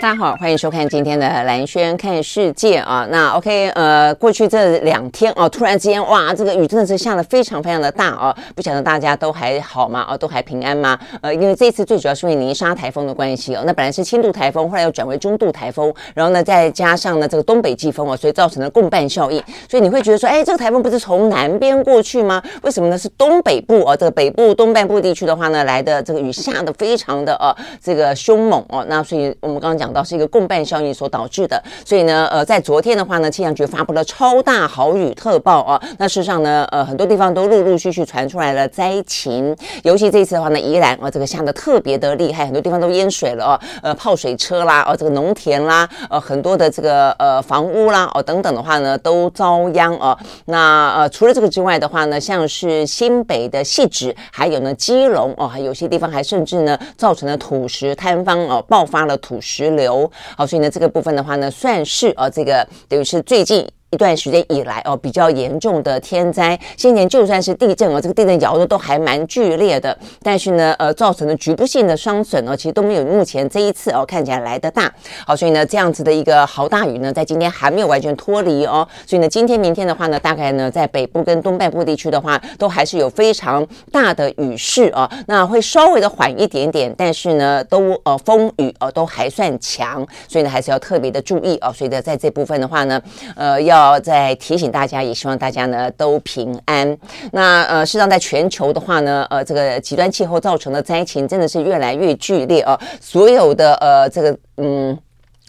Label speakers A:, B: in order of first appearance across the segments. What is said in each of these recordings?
A: 大家好，欢迎收看今天的兰轩看世界啊。那 OK，呃，过去这两天哦，突然之间哇，这个雨真的是下得非常非常的大哦。不晓得大家都还好吗？哦，都还平安吗？呃，因为这次最主要是因为泥沙台风的关系哦。那本来是轻度台风，后来又转为中度台风，然后呢，再加上呢这个东北季风哦，所以造成了共伴效应。所以你会觉得说，哎，这个台风不是从南边过去吗？为什么呢？是东北部哦，这个北部东半部地区的话呢，来的这个雨下得非常的呃这个凶猛哦。那所以我们刚刚讲。讲到是一个共伴效应所导致的，所以呢，呃，在昨天的话呢，气象局发布了超大豪雨特报啊。那事实上呢，呃，很多地方都陆陆续续传出来了灾情，尤其这次的话呢，宜兰啊，这个下的特别的厉害，很多地方都淹水了哦，呃，泡水车啦，哦，这个农田啦，呃，很多的这个呃房屋啦，哦，等等的话呢，都遭殃哦。那呃，除了这个之外的话呢，像是新北的汐止，还有呢基隆哦，还有些地方还甚至呢造成了土石坍方哦，爆发了土石流，好，所以呢，这个部分的话呢，算是啊，这个等于是最近。一段时间以来哦，比较严重的天灾，先前就算是地震哦，这个地震摇动都还蛮剧烈的，但是呢，呃，造成的局部性的伤损哦，其实都没有目前这一次哦看起来来得大。好，所以呢，这样子的一个豪大雨呢，在今天还没有完全脱离哦，所以呢，今天明天的话呢，大概呢，在北部跟东半部地区的话，都还是有非常大的雨势哦，那会稍微的缓一点点，但是呢，都呃风雨呃都还算强，所以呢，还是要特别的注意哦。所以呢，在这部分的话呢，呃，要。要再提醒大家，也希望大家呢都平安。那呃，事实上，在全球的话呢，呃，这个极端气候造成的灾情真的是越来越剧烈啊，所有的呃，这个嗯。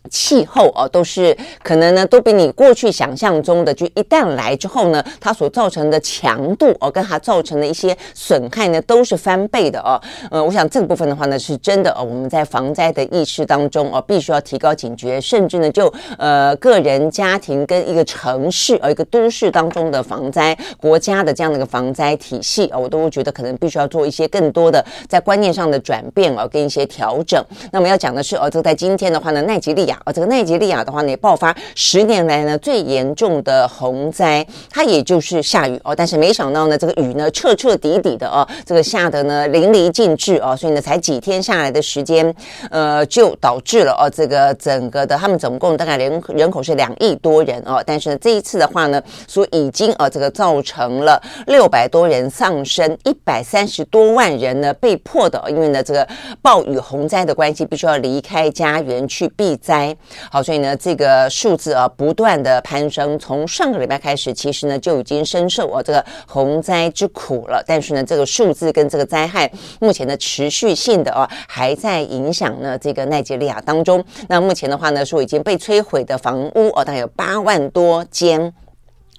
A: 气候哦，都是可能呢，都比你过去想象中的，就一旦来之后呢，它所造成的强度哦，跟它造成的一些损害呢，都是翻倍的哦。呃，我想这个部分的话呢，是真的哦，我们在防灾的意识当中哦，必须要提高警觉，甚至呢，就呃个人、家庭跟一个城市呃一个都市当中的防灾，国家的这样的一个防灾体系哦，我都觉得可能必须要做一些更多的在观念上的转变哦，跟一些调整。那么要讲的是哦，这个在今天的话呢，奈及利亚。啊，这个奈及利亚的话呢，爆发十年来呢最严重的洪灾，它也就是下雨哦，但是没想到呢，这个雨呢彻彻底底的哦，这个下的呢淋漓尽致哦，所以呢才几天下来的时间，呃，就导致了哦，这个整个的他们总共大概人人口是两亿多人哦，但是呢这一次的话呢，说已经呃这个造成了六百多人丧生，一百三十多万人呢被迫的，因为呢这个暴雨洪灾的关系，必须要离开家园去避灾。好，所以呢，这个数字啊不断的攀升，从上个礼拜开始，其实呢就已经深受啊这个洪灾之苦了。但是呢，这个数字跟这个灾害目前的持续性的啊还在影响呢这个奈及利亚当中。那目前的话呢，说已经被摧毁的房屋哦，大概有八万多间。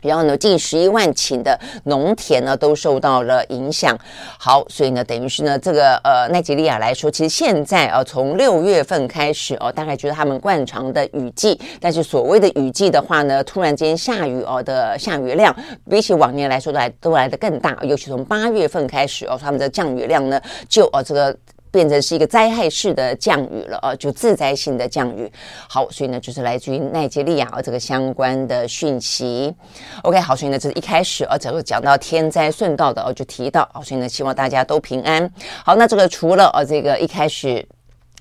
A: 然后呢，近十一万顷的农田呢都受到了影响。好，所以呢，等于是呢，这个呃奈及利亚来说，其实现在啊，从六月份开始哦，大概就是他们惯常的雨季。但是所谓的雨季的话呢，突然间下雨哦的下雨量，比起往年来说都来都来得更大。尤其从八月份开始哦，他们的降雨量呢就哦这个。变成是一个灾害式的降雨了啊，就自灾性的降雨。好，所以呢，就是来自于奈及利亚这个相关的讯息。OK，好，所以呢，这是一开始啊，这个讲到天灾顺道的哦，就提到，所以呢，希望大家都平安。好，那这个除了呃这个一开始。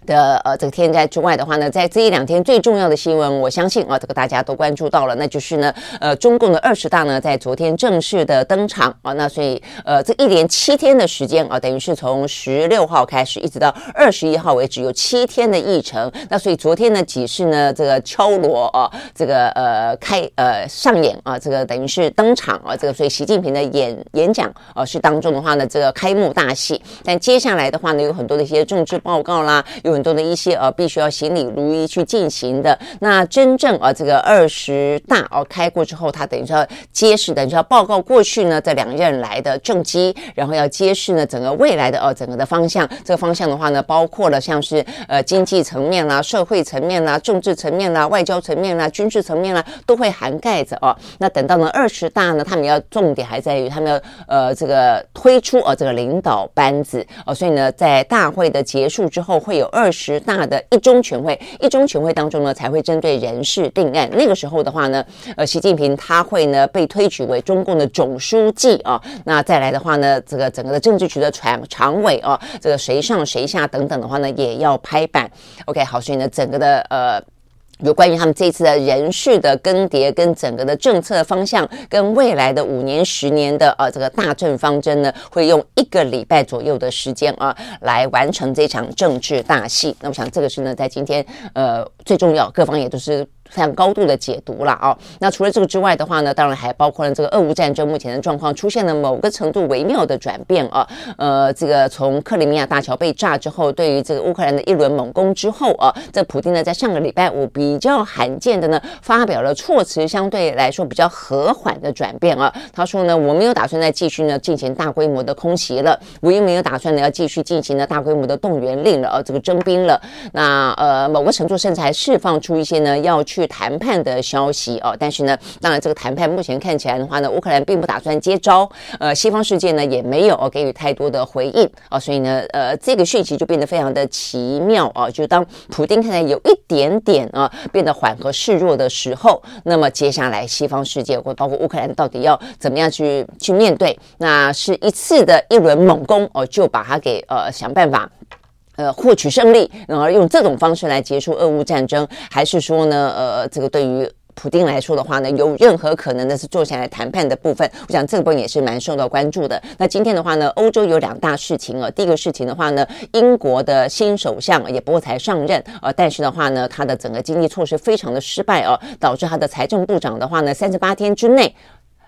A: 的呃，这个天灾之外的话呢，在这一两天最重要的新闻，我相信啊，这个大家都关注到了，那就是呢，呃，中共的二十大呢，在昨天正式的登场啊，那所以呃，这一连七天的时间啊，等于是从十六号开始，一直到二十一号为止，有七天的议程。那所以昨天呢，几是呢，这个敲锣啊，这个呃开呃上演啊，这个等于是登场啊，这个所以习近平的演演讲啊是当中的话呢，这个开幕大戏。但接下来的话呢，有很多的一些政治报告啦。有很多的一些呃必须要行礼如仪去进行的。那真正啊这个二十大哦开过之后，他等于说要揭示的，就要报告过去呢这两任来的政绩，然后要揭示呢整个未来的呃整个的方向。这个方向的话呢，包括了像是呃经济层面啦、社会层面啦、政治层面啦、外交层面啦、军事层面啦，都会涵盖着哦。那等到呢二十大呢，他们要重点还在于他们要呃这个推出呃这个领导班子哦，所以呢在大会的结束之后，会有二十大的一中全会，一中全会当中呢才会针对人事定案。那个时候的话呢，呃习近平他会呢被推举为中共的总书记啊。那再来的话呢，这个整个的政治局的常常委啊，这个谁上谁下等等的话呢，也要拍板。OK，好，所以呢整个的呃。有关于他们这次的人事的更迭，跟整个的政策方向，跟未来的五年、十年的呃这个大政方针呢，会用一个礼拜左右的时间啊来完成这场政治大戏。那我想这个是呢，在今天呃最重要，各方也都是。非常高度的解读了啊、那除了这个之外的话呢，当然还包括了这个俄乌战争目前的状况出现了某个程度微妙的转变啊。呃，这个从克里米亚大桥被炸之后，对于这个乌克兰的一轮猛攻之后啊，这普丁呢在上个礼拜五比较罕见的呢发表了措辞相对来说比较和缓的转变啊。他说呢，我没有打算再继续呢进行大规模的空袭了，我也没有打算呢要继续进行呢大规模的动员令了啊，这个征兵了。那呃，某个程度甚至还释放出一些呢要去。去谈判的消息哦，但是呢，当然这个谈判目前看起来的话呢，乌克兰并不打算接招，呃，西方世界呢也没有给予太多的回应啊，所以呢，呃，这个讯息就变得非常的奇妙啊，就当普丁看来有一点点啊变得缓和示弱的时候，那么接下来西方世界或包括乌克兰到底要怎么样去去面对？那是一次的一轮猛攻哦，就把它给呃想办法。呃，获取胜利，然后用这种方式来结束俄乌战争，还是说呢，呃，这个对于普丁来说的话呢，有任何可能的是坐下来谈判的部分？我想这个部分也是蛮受到关注的。那今天的话呢，欧洲有两大事情啊。第一个事情的话呢，英国的新首相也不过才上任，呃，但是的话呢，他的整个经济措施非常的失败哦，导致他的财政部长的话呢，三十八天之内。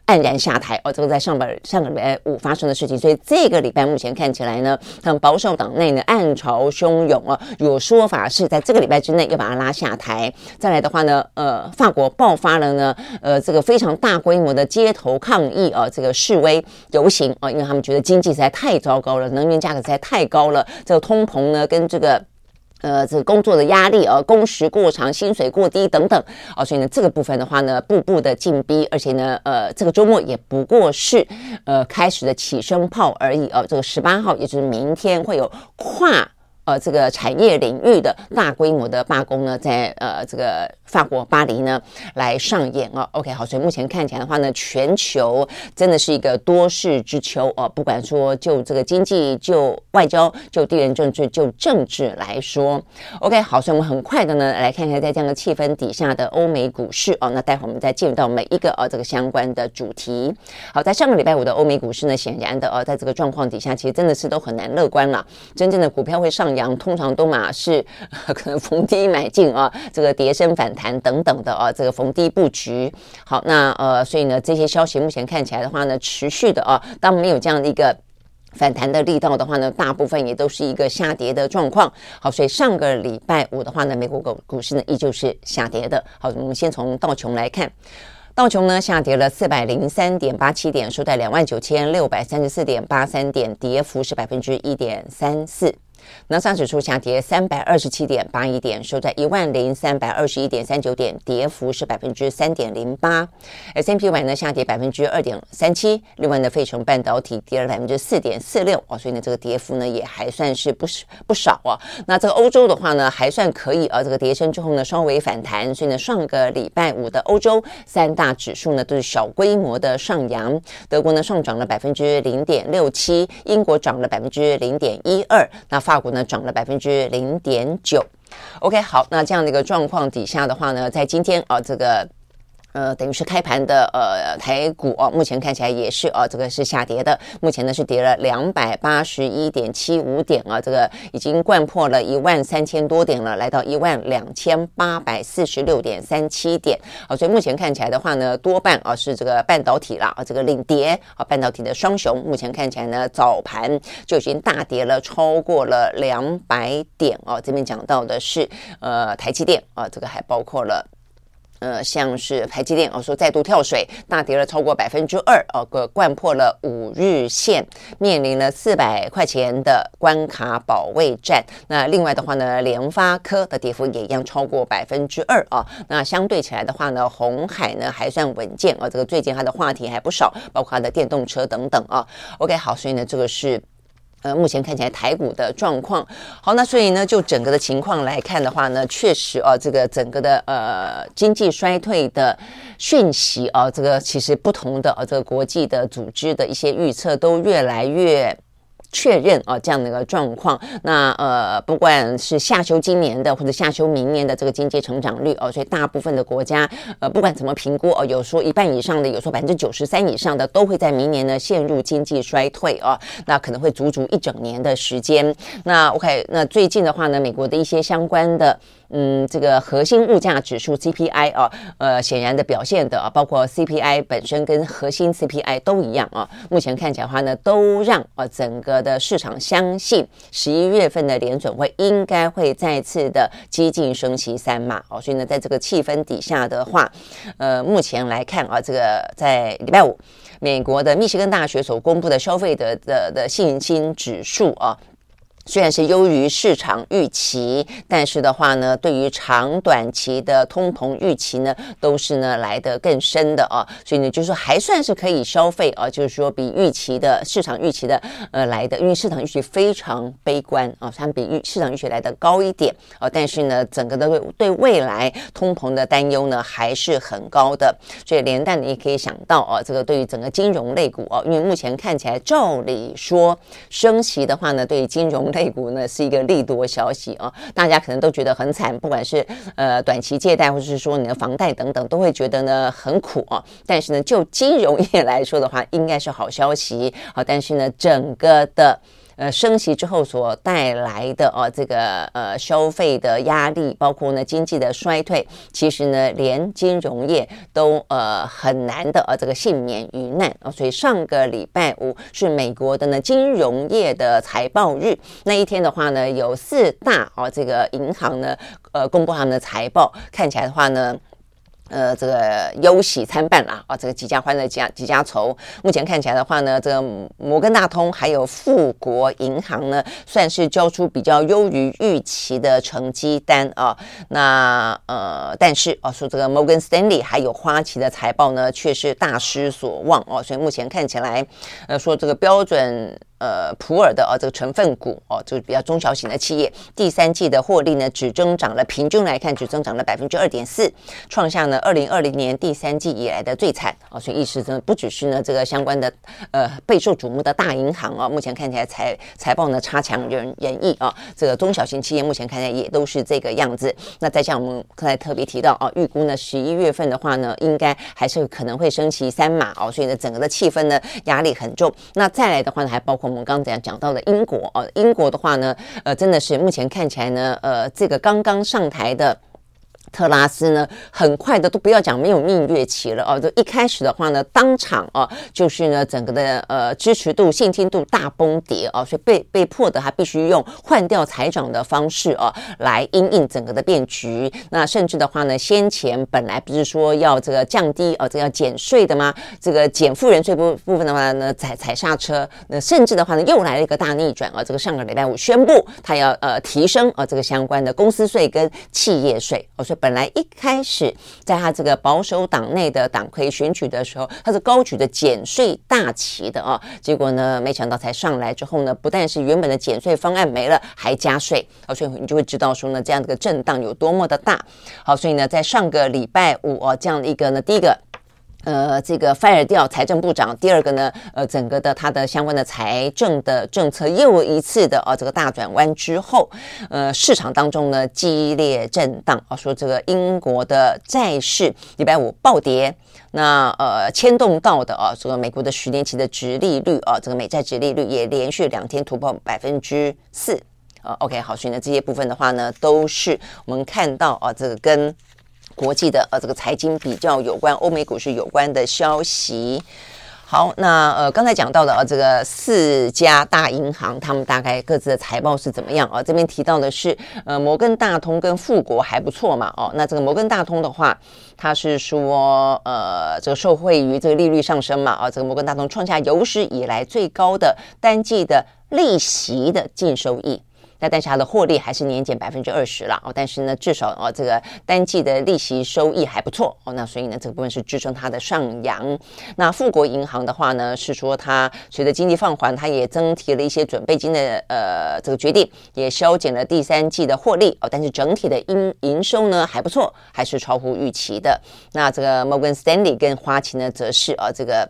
A: 黯然下台哦，这个在上边上个礼拜五发生的事情，所以这个礼拜目前看起来呢，他们保守党内呢暗潮汹涌啊，有说法是在这个礼拜之内要把他拉下台。再来的话呢，呃，法国爆发了呢，呃，这个非常大规模的街头抗议啊，这个示威游行啊，因为他们觉得经济实在太糟糕了，能源价格实在太高了，这个通膨呢跟这个。呃，这个工作的压力呃，工时过长，薪水过低等等啊，所以呢，这个部分的话呢，步步的进逼，而且呢，呃，这个周末也不过是呃开始的起声炮而已哦。这个十八号，也就是明天会有跨。呃，这个产业领域的大规模的罢工呢，在呃这个法国巴黎呢来上演哦。OK，好，所以目前看起来的话呢，全球真的是一个多事之秋哦。不管说就这个经济、就外交、就地缘政治、就政治来说，OK，好，所以我们很快的呢来看一下在这样的气氛底下的欧美股市哦。那待会儿我们再进入到每一个呃这个相关的主题。好，在上个礼拜五的欧美股市呢，显然的呃在这个状况底下，其实真的是都很难乐观了。真正的股票会上扬。阳通常都嘛是可能逢低买进啊，这个跌升反弹等等的啊，这个逢低布局。好，那呃，所以呢，这些消息目前看起来的话呢，持续的啊，当没有这样的一个反弹的力道的话呢，大部分也都是一个下跌的状况。好，所以上个礼拜五的话呢，美国股股市呢依旧是下跌的。好，我们先从道琼来看。道琼呢下跌了四百零三点八七点，收在两万九千六百三十四点八三点，跌幅是百分之一点三四。纳斯达克指数下跌三百二十七点八一点，收在一万零三百二十一点三九点，跌幅是百分之三点零八。S&P 500呢下跌百分之二点三七，另外呢，费城半导体跌了百分之四点四六啊，所以呢，这个跌幅呢也还算是不是不少啊。那这个欧洲的话呢，还算可以啊，这个跌升之后呢，稍微反弹，所以呢，上个礼拜五的欧洲三大指数呢都是小规模的上扬，德国呢上涨了百分之零点六七，英国涨了百分之零点一二，那发国呢涨了百分之零点九，OK，好，那这样的一个状况底下的话呢，在今天啊，这个呃，等于是开盘的呃台股哦，目前看起来也是哦，这个是下跌的。目前呢是跌了两百八十一点七五点啊，这个已经掼破了一万三千多点了，来到一万两千八百四十六点三七点。好，所以目前看起来的话呢，多半啊是这个半导体啦啊，这个领跌啊，半导体的双雄。目前看起来呢，早盘就已经大跌了超过了两百点哦。这边讲到的是呃台积电啊，这个还包括了。呃，像是台积电哦，说再度跳水，大跌了超过百分之二哦，个掼破了五日线，面临了四百块钱的关卡保卫战。那另外的话呢，联发科的跌幅也一样超过百分之二啊。那相对起来的话呢，红海呢还算稳健啊。这个最近它的话题还不少，包括它的电动车等等啊。OK，好，所以呢，这个是。呃，目前看起来台股的状况好，那所以呢，就整个的情况来看的话呢，确实啊，这个整个的呃经济衰退的讯息啊，这个其实不同的啊，这个国际的组织的一些预测都越来越。确认啊，这样的一个状况，那呃，不管是下修今年的或者下修明年的这个经济成长率哦，所以大部分的国家呃，不管怎么评估哦，有说一半以上的，有说百分之九十三以上的，都会在明年呢陷入经济衰退哦，那可能会足足一整年的时间。那 OK，那最近的话呢，美国的一些相关的。嗯，这个核心物价指数 CPI 啊，呃，显然的表现的啊，包括 CPI 本身跟核心 CPI 都一样啊。目前看起来的话呢，都让啊整个的市场相信十一月份的联准会应该会再次的激进升息三码哦。所以呢，在这个气氛底下的话，呃，目前来看啊，这个在礼拜五，美国的密西根大学所公布的消费的的的信心指数啊。虽然是优于市场预期，但是的话呢，对于长短期的通膨预期呢，都是呢来得更深的啊，所以呢，就是说还算是可以消费啊，就是说比预期的市场预期的呃来的，因为市场预期非常悲观啊，它比预市场预期来的高一点啊，但是呢，整个的对对未来通膨的担忧呢还是很高的，所以连带你也可以想到啊，这个对于整个金融类股啊，因为目前看起来照理说升息的话呢，对于金融类股呢是一个利多消息啊，大家可能都觉得很惨，不管是呃短期借贷，或者是说你的房贷等等，都会觉得呢很苦啊。但是呢，就金融业来说的话，应该是好消息啊。但是呢，整个的。呃，升息之后所带来的哦，这个呃消费的压力，包括呢经济的衰退，其实呢连金融业都呃很难的呃这个幸免于难啊。所以上个礼拜五是美国的呢金融业的财报日，那一天的话呢，有四大哦这个银行呢呃公布他们的财报，看起来的话呢。呃，这个忧喜参半啦，啊，这个几家欢乐几家几家愁。目前看起来的话呢，这个摩根大通还有富国银行呢，算是交出比较优于预期的成绩单啊。那呃，但是啊，说这个摩根斯丹利还有花旗的财报呢，却是大失所望哦。所以目前看起来，呃，说这个标准。呃，普尔的哦，这个成分股哦，就是比较中小型的企业，第三季的获利呢，只增长了，平均来看只增长了百分之二点四，创下呢二零二零年第三季以来的最惨哦。所以意思呢，不只是呢这个相关的呃备受瞩目的大银行、哦，目前看起来财财报呢差强人人意啊。这个中小型企业目前看起来也都是这个样子。那再像我们刚才特别提到啊，预估呢十一月份的话呢，应该还是可能会升旗三码哦，所以呢整个的气氛呢压力很重。那再来的话呢，还包括。我们刚才讲到的英国哦，英国的话呢，呃，真的是目前看起来呢，呃，这个刚刚上台的。特拉斯呢，很快的都不要讲没有蜜月期了哦，就一开始的话呢，当场啊，就是呢整个的呃支持度、信心度大崩跌啊，所以被被迫的他必须用换掉财长的方式啊来因应整个的变局。那甚至的话呢，先前本来不是说要这个降低啊，这个要减税的吗？这个减富人税部部分的话呢，踩踩刹车。那甚至的话呢，又来了一个大逆转啊，这个上个礼拜五宣布他要呃提升啊这个相关的公司税跟企业税，哦，所以。本来一开始在他这个保守党内的党魁选举的时候，他是高举着减税大旗的啊，结果呢，没想到才上来之后呢，不但是原本的减税方案没了，还加税啊，所以你就会知道说呢，这样的一个震荡有多么的大。好，所以呢，在上个礼拜五啊，这样的一个呢，第一个。呃，这个 fire 掉财政部长，第二个呢，呃，整个的它的相关的财政的政策又一次的呃这个大转弯之后，呃，市场当中呢激烈震荡啊，说这个英国的债市礼拜五暴跌，那呃牵动到的啊，这个美国的十年期的殖利率啊，这个美债殖利率也连续两天突破百分之四啊，OK，好，所以呢这些部分的话呢，都是我们看到啊，这个跟。国际的呃，这个财经比较有关，欧美股市有关的消息。好，那呃，刚才讲到的呃，这个四家大银行，他们大概各自的财报是怎么样啊？这边提到的是，呃，摩根大通跟富国还不错嘛，哦，那这个摩根大通的话，它是说，呃，这个受惠于这个利率上升嘛，啊，这个摩根大通创下有史以来最高的单季的利息的净收益。那但是它的获利还是年减百分之二十了哦，但是呢，至少哦，这个单季的利息收益还不错哦，那所以呢，这个部分是支撑它的上扬。那富国银行的话呢，是说它随着经济放缓，它也增提了一些准备金的呃这个决定，也削减了第三季的获利哦，但是整体的营营收呢还不错，还是超乎预期的。那这个摩根斯丹利跟花旗呢，则是啊这个。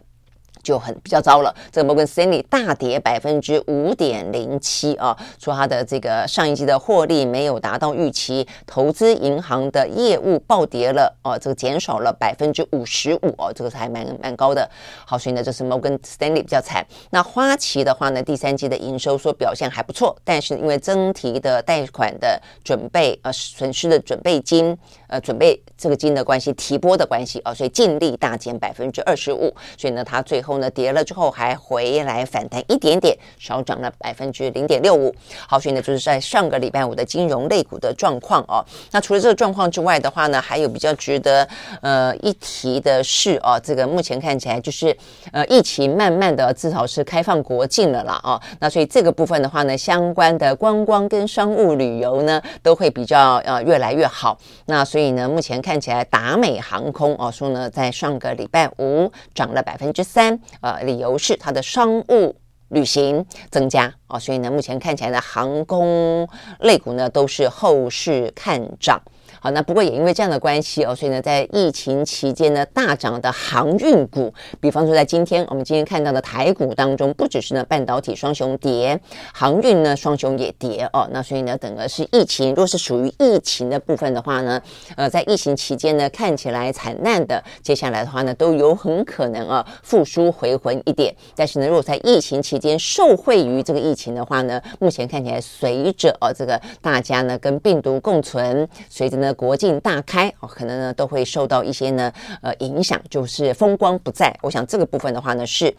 A: 就很比较糟了，这个摩根斯丹利大跌百分之五点零七啊，说它的这个上一季的获利没有达到预期，投资银行的业务暴跌了哦、啊，这个减少了百分之五十五哦，这个还蛮蛮高的。好，所以呢，这是摩根斯丹利比较惨。那花旗的话呢，第三季的营收说表现还不错，但是因为增提的贷款的准备呃损失的准备金呃准备这个金的关系提拨的关系啊，所以净利大减百分之二十五，所以呢，它最。后呢，跌了之后还回来反弹一点点，少涨了百分之零点六五。好，所以呢，就是在上个礼拜五的金融类股的状况哦。那除了这个状况之外的话呢，还有比较值得呃一提的是哦，这个目前看起来就是呃疫情慢慢的至少是开放国境了啦哦。那所以这个部分的话呢，相关的观光跟商务旅游呢都会比较呃越来越好。那所以所以呢，目前看起来达美航空哦说呢，在上个礼拜五涨了百分之三。呃，理由是它的商务旅行增加，哦，所以呢，目前看起来的航空类股呢都是后市看涨。好，那不过也因为这样的关系哦，所以呢，在疫情期间呢，大涨的航运股，比方说在今天我们今天看到的台股当中，不只是呢半导体双雄跌，航运呢双雄也跌哦。那所以呢，整个是疫情，若是属于疫情的部分的话呢，呃，在疫情期间呢，看起来惨淡的，接下来的话呢，都有很可能啊复苏回魂一点。但是呢，如果在疫情期间受惠于这个疫情的话呢，目前看起来随着哦这个大家呢跟病毒共存，随着呢。国境大开哦，可能呢都会受到一些呢呃影响，就是风光不再。我想这个部分的话呢是。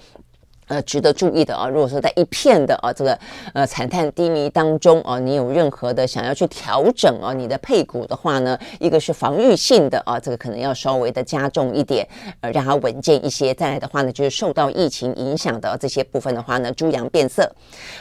A: 呃，值得注意的啊，如果说在一片的啊这个呃惨淡低迷当中啊，你有任何的想要去调整啊你的配股的话呢，一个是防御性的啊，这个可能要稍微的加重一点，呃，让它稳健一些。再来的话呢，就是受到疫情影响的这些部分的话呢，猪羊变色。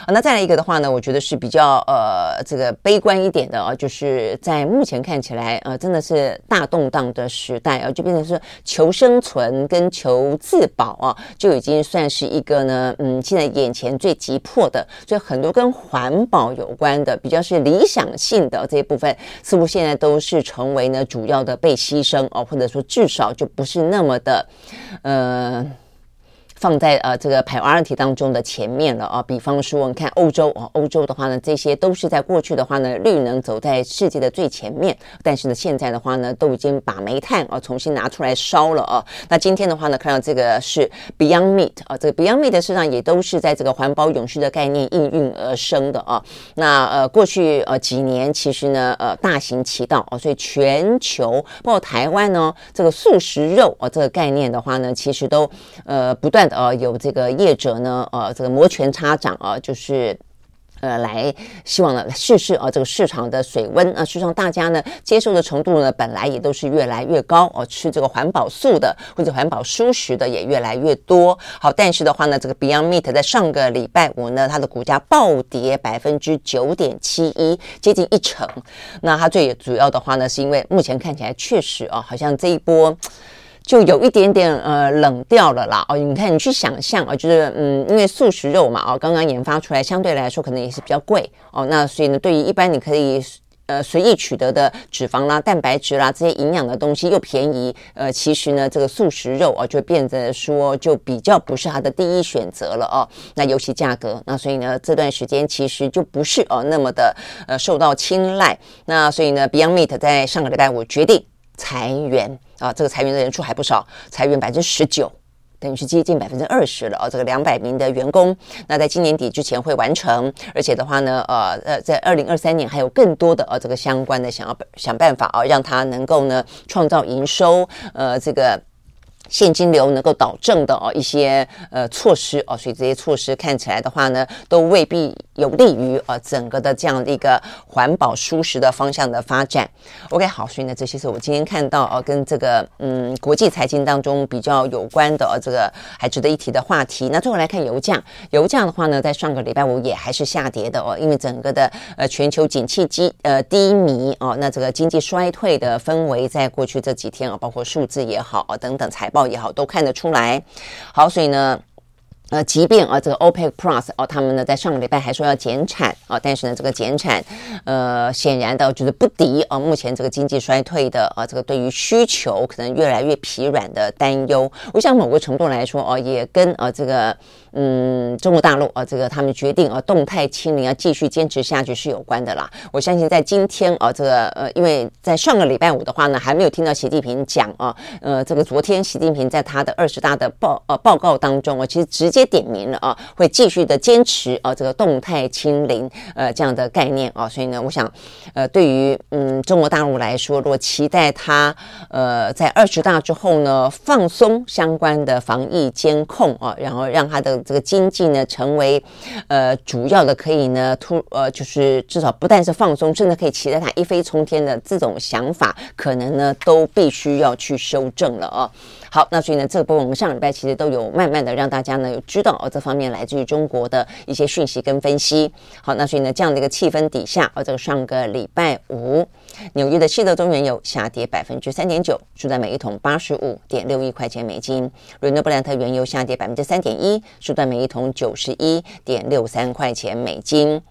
A: 啊，那再来一个的话呢，我觉得是比较呃这个悲观一点的啊，就是在目前看起来呃真的是大动荡的时代啊，就变成是求生存跟求自保啊，就已经算是一个。呢，嗯，现在眼前最急迫的，所以很多跟环保有关的，比较是理想性的这一部分，似乎现在都是成为呢主要的被牺牲哦，或者说至少就不是那么的，呃。放在呃这个 priority 当中的前面了啊，比方说我们看欧洲啊，欧洲的话呢，这些都是在过去的话呢，绿能走在世界的最前面，但是呢，现在的话呢，都已经把煤炭啊重新拿出来烧了啊。那今天的话呢，看到这个是 Beyond Meat 啊，这个 Beyond Meat 的市场也都是在这个环保永续的概念应运而生的啊。那呃过去呃几年其实呢呃大行其道啊，所以全球包括台湾呢，这个素食肉啊这个概念的话呢，其实都呃不断。呃，有这个业者呢，呃，这个摩拳擦掌啊，就是呃，来希望呢试试啊，这个市场的水温啊，实际上大家呢接受的程度呢，本来也都是越来越高哦，吃这个环保素的或者环保蔬食的也越来越多。好，但是的话呢，这个 Beyond Meat 在上个礼拜五呢，它的股价暴跌百分之九点七一，接近一成。那它最主要的话呢，是因为目前看起来确实啊，好像这一波。就有一点点呃冷掉了啦哦，你看你去想象啊，就是嗯，因为素食肉嘛哦，刚刚研发出来相对来说可能也是比较贵哦，那所以呢，对于一般你可以呃随意取得的脂肪啦、蛋白质啦这些营养的东西又便宜，呃，其实呢，这个素食肉啊就变得说就比较不是它的第一选择了哦。那尤其价格，那所以呢这段时间其实就不是哦那么的呃受到青睐。那所以呢，Beyond Meat 在上个礼拜五决定裁员啊，这个裁员的人数还不少，裁员百分之十九。等于是接近百分之二十了啊，这个两百名的员工，那在今年底之前会完成，而且的话呢，呃呃，在二零二三年还有更多的呃这个相关的想要想办法啊，让它能够呢创造营收，呃这个。现金流能够导正的哦一些呃措施哦，所以这些措施看起来的话呢，都未必有利于呃整个的这样的一个环保舒适的方向的发展。OK，好，所以呢，这些是我今天看到哦跟这个嗯国际财经当中比较有关的这个还值得一提的话题。那最后来看油价，油价的话呢，在上个礼拜五也还是下跌的哦，因为整个的呃全球景气低呃低迷哦，那这个经济衰退的氛围在过去这几天啊，包括数字也好啊等等财报。也好，都看得出来。好，所以呢。呃，即便啊，这个 OPEC Plus 哦，他们呢在上个礼拜还说要减产啊，但是呢，这个减产，呃，显然的就是不敌啊，目前这个经济衰退的啊，这个对于需求可能越来越疲软的担忧。我想某个程度来说哦，也跟啊这个嗯中国大陆啊这个他们决定啊动态清零要继续坚持下去是有关的啦。我相信在今天啊这个呃，因为在上个礼拜五的话呢，还没有听到习近平讲啊，呃，这个昨天习近平在他的二十大的报呃报告当中啊，其实直接。点名了啊，会继续的坚持啊，这个动态清零呃这样的概念啊，所以呢，我想呃，对于嗯中国大陆来说，如果期待它呃在二十大之后呢放松相关的防疫监控啊，然后让它的这个经济呢成为呃主要的可以呢突呃就是至少不但是放松，甚至可以期待它一飞冲天的这种想法，可能呢都必须要去修正了啊。好，那所以呢，这个部分我们上礼拜其实都有慢慢的让大家呢有知道哦，这方面来自于中国的一些讯息跟分析。好，那所以呢，这样的一个气氛底下，哦，这个上个礼拜五，纽约的西德州原油下跌百分之三点九，收在每一桶八十五点六一块钱美金；伦敦布兰特原油下跌百分之三点一，收在每一桶九十一点六三块钱美金。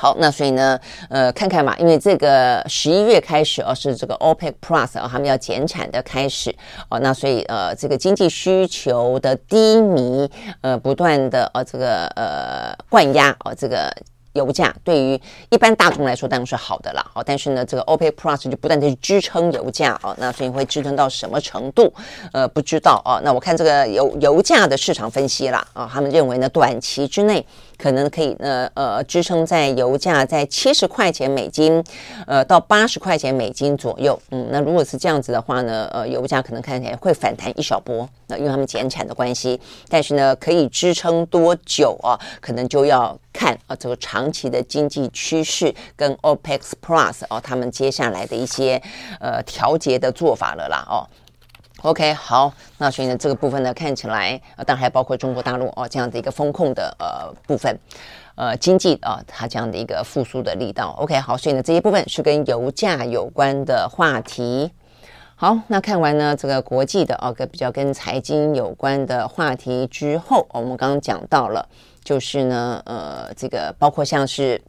A: 好，那所以呢，呃，看看嘛，因为这个十一月开始哦，是这个 OPEC Plus 啊，他们要减产的开始哦，那所以呃，这个经济需求的低迷，呃，不断的呃，这个呃灌压哦，这个。油价对于一般大众来说当然是好的啦，哦，但是呢，这个 OPEC Plus 就不断的去支撑油价哦，那所以会支撑到什么程度？呃，不知道哦。那我看这个油油价的市场分析啦，啊，他们认为呢，短期之内可能可以呢，呃，支撑在油价在七十块钱美金，呃，到八十块钱美金左右。嗯，那如果是这样子的话呢，呃，油价可能看起来会反弹一小波，那因为他们减产的关系，但是呢，可以支撑多久啊？可能就要。看啊，这个长期的经济趋势跟 OPEC Plus 哦，他们接下来的一些呃调节的做法了啦哦。OK，好，那所以呢，这个部分呢看起来，呃，当然还包括中国大陆哦这样的一个风控的呃部分，呃经济啊、它这样的一个复苏的力道。OK，好，所以呢这一部分是跟油价有关的话题。好，那看完呢这个国际的哦个比较跟财经有关的话题之后，我们刚刚讲到了。就是呢，呃，这个包括像是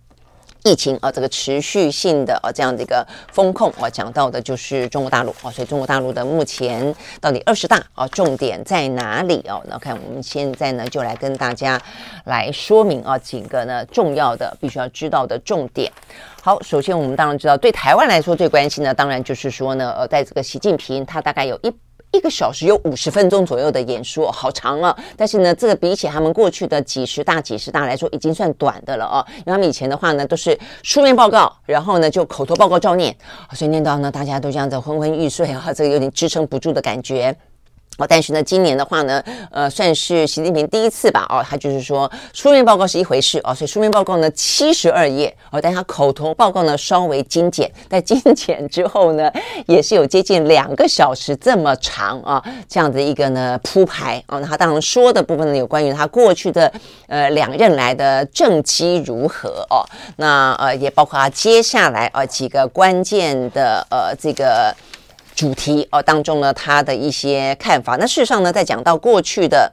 A: 疫情啊，这个持续性的啊这样的一个风控啊，讲到的就是中国大陆啊，所以中国大陆的目前到底二十大啊重点在哪里啊？那看我们现在呢就来跟大家来说明啊几个呢重要的必须要知道的重点。好，首先我们当然知道，对台湾来说最关心的当然就是说呢，呃，在这个习近平他大概有一。一个小时有五十分钟左右的演说，好长啊！但是呢，这个比起他们过去的几十大、几十大来说，已经算短的了哦。因为他们以前的话呢，都是书面报告，然后呢就口头报告照念，所以念到呢，大家都这样子昏昏欲睡啊，这个有点支撑不住的感觉。但是呢，今年的话呢，呃，算是习近平第一次吧。哦，他就是说书面报告是一回事哦，所以书面报告呢七十二页哦，但他口头报告呢稍微精简，在精简之后呢，也是有接近两个小时这么长啊，这样的一个呢铺排哦。那他当然说的部分呢，有关于他过去的呃两任来的政绩如何哦，那呃也包括他接下来呃几个关键的呃这个。主题哦当中呢，他的一些看法。那事实上呢，在讲到过去的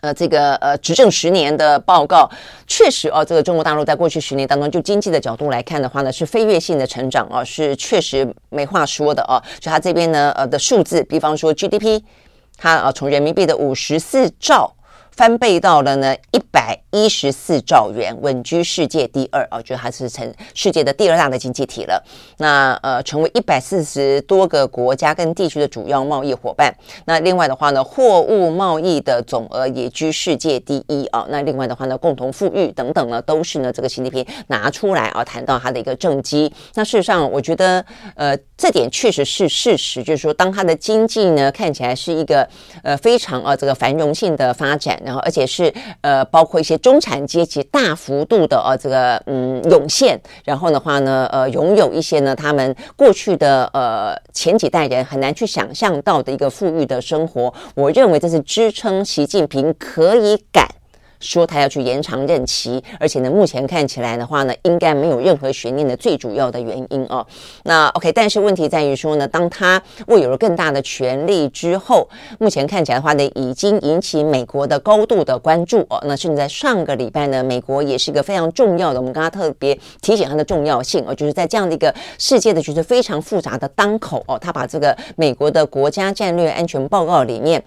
A: 呃，这个呃，执政十年的报告确实哦，这个中国大陆在过去十年当中，就经济的角度来看的话呢，是飞跃性的成长哦，是确实没话说的哦。就他这边呢，呃的数字，比方说 GDP，它啊从人民币的五十四兆。翻倍到了呢一百一十四兆元，稳居世界第二啊，就它是成世界的第二大的经济体了。那呃，成为一百四十多个国家跟地区的主要贸易伙伴。那另外的话呢，货物贸易的总额也居世界第一啊。那另外的话呢，共同富裕等等呢，都是呢这个习近平拿出来啊谈到他的一个政绩。那事实上，我觉得呃这点确实是事实，就是说当它的经济呢看起来是一个呃非常啊这个繁荣性的发展。然后，而且是呃，包括一些中产阶级大幅度的呃，这个嗯涌现。然后的话呢，呃，拥有一些呢，他们过去的呃前几代人很难去想象到的一个富裕的生活。我认为这是支撑习近平可以敢。说他要去延长任期，而且呢，目前看起来的话呢，应该没有任何悬念的最主要的原因哦。那 OK，但是问题在于说呢，当他握有了更大的权力之后，目前看起来的话呢，已经引起美国的高度的关注哦。那甚至在上个礼拜呢，美国也是一个非常重要的，我们刚刚特别提醒它的重要性哦，就是在这样的一个世界的局势非常复杂的当口哦，他把这个美国的国家战略安全报告里面。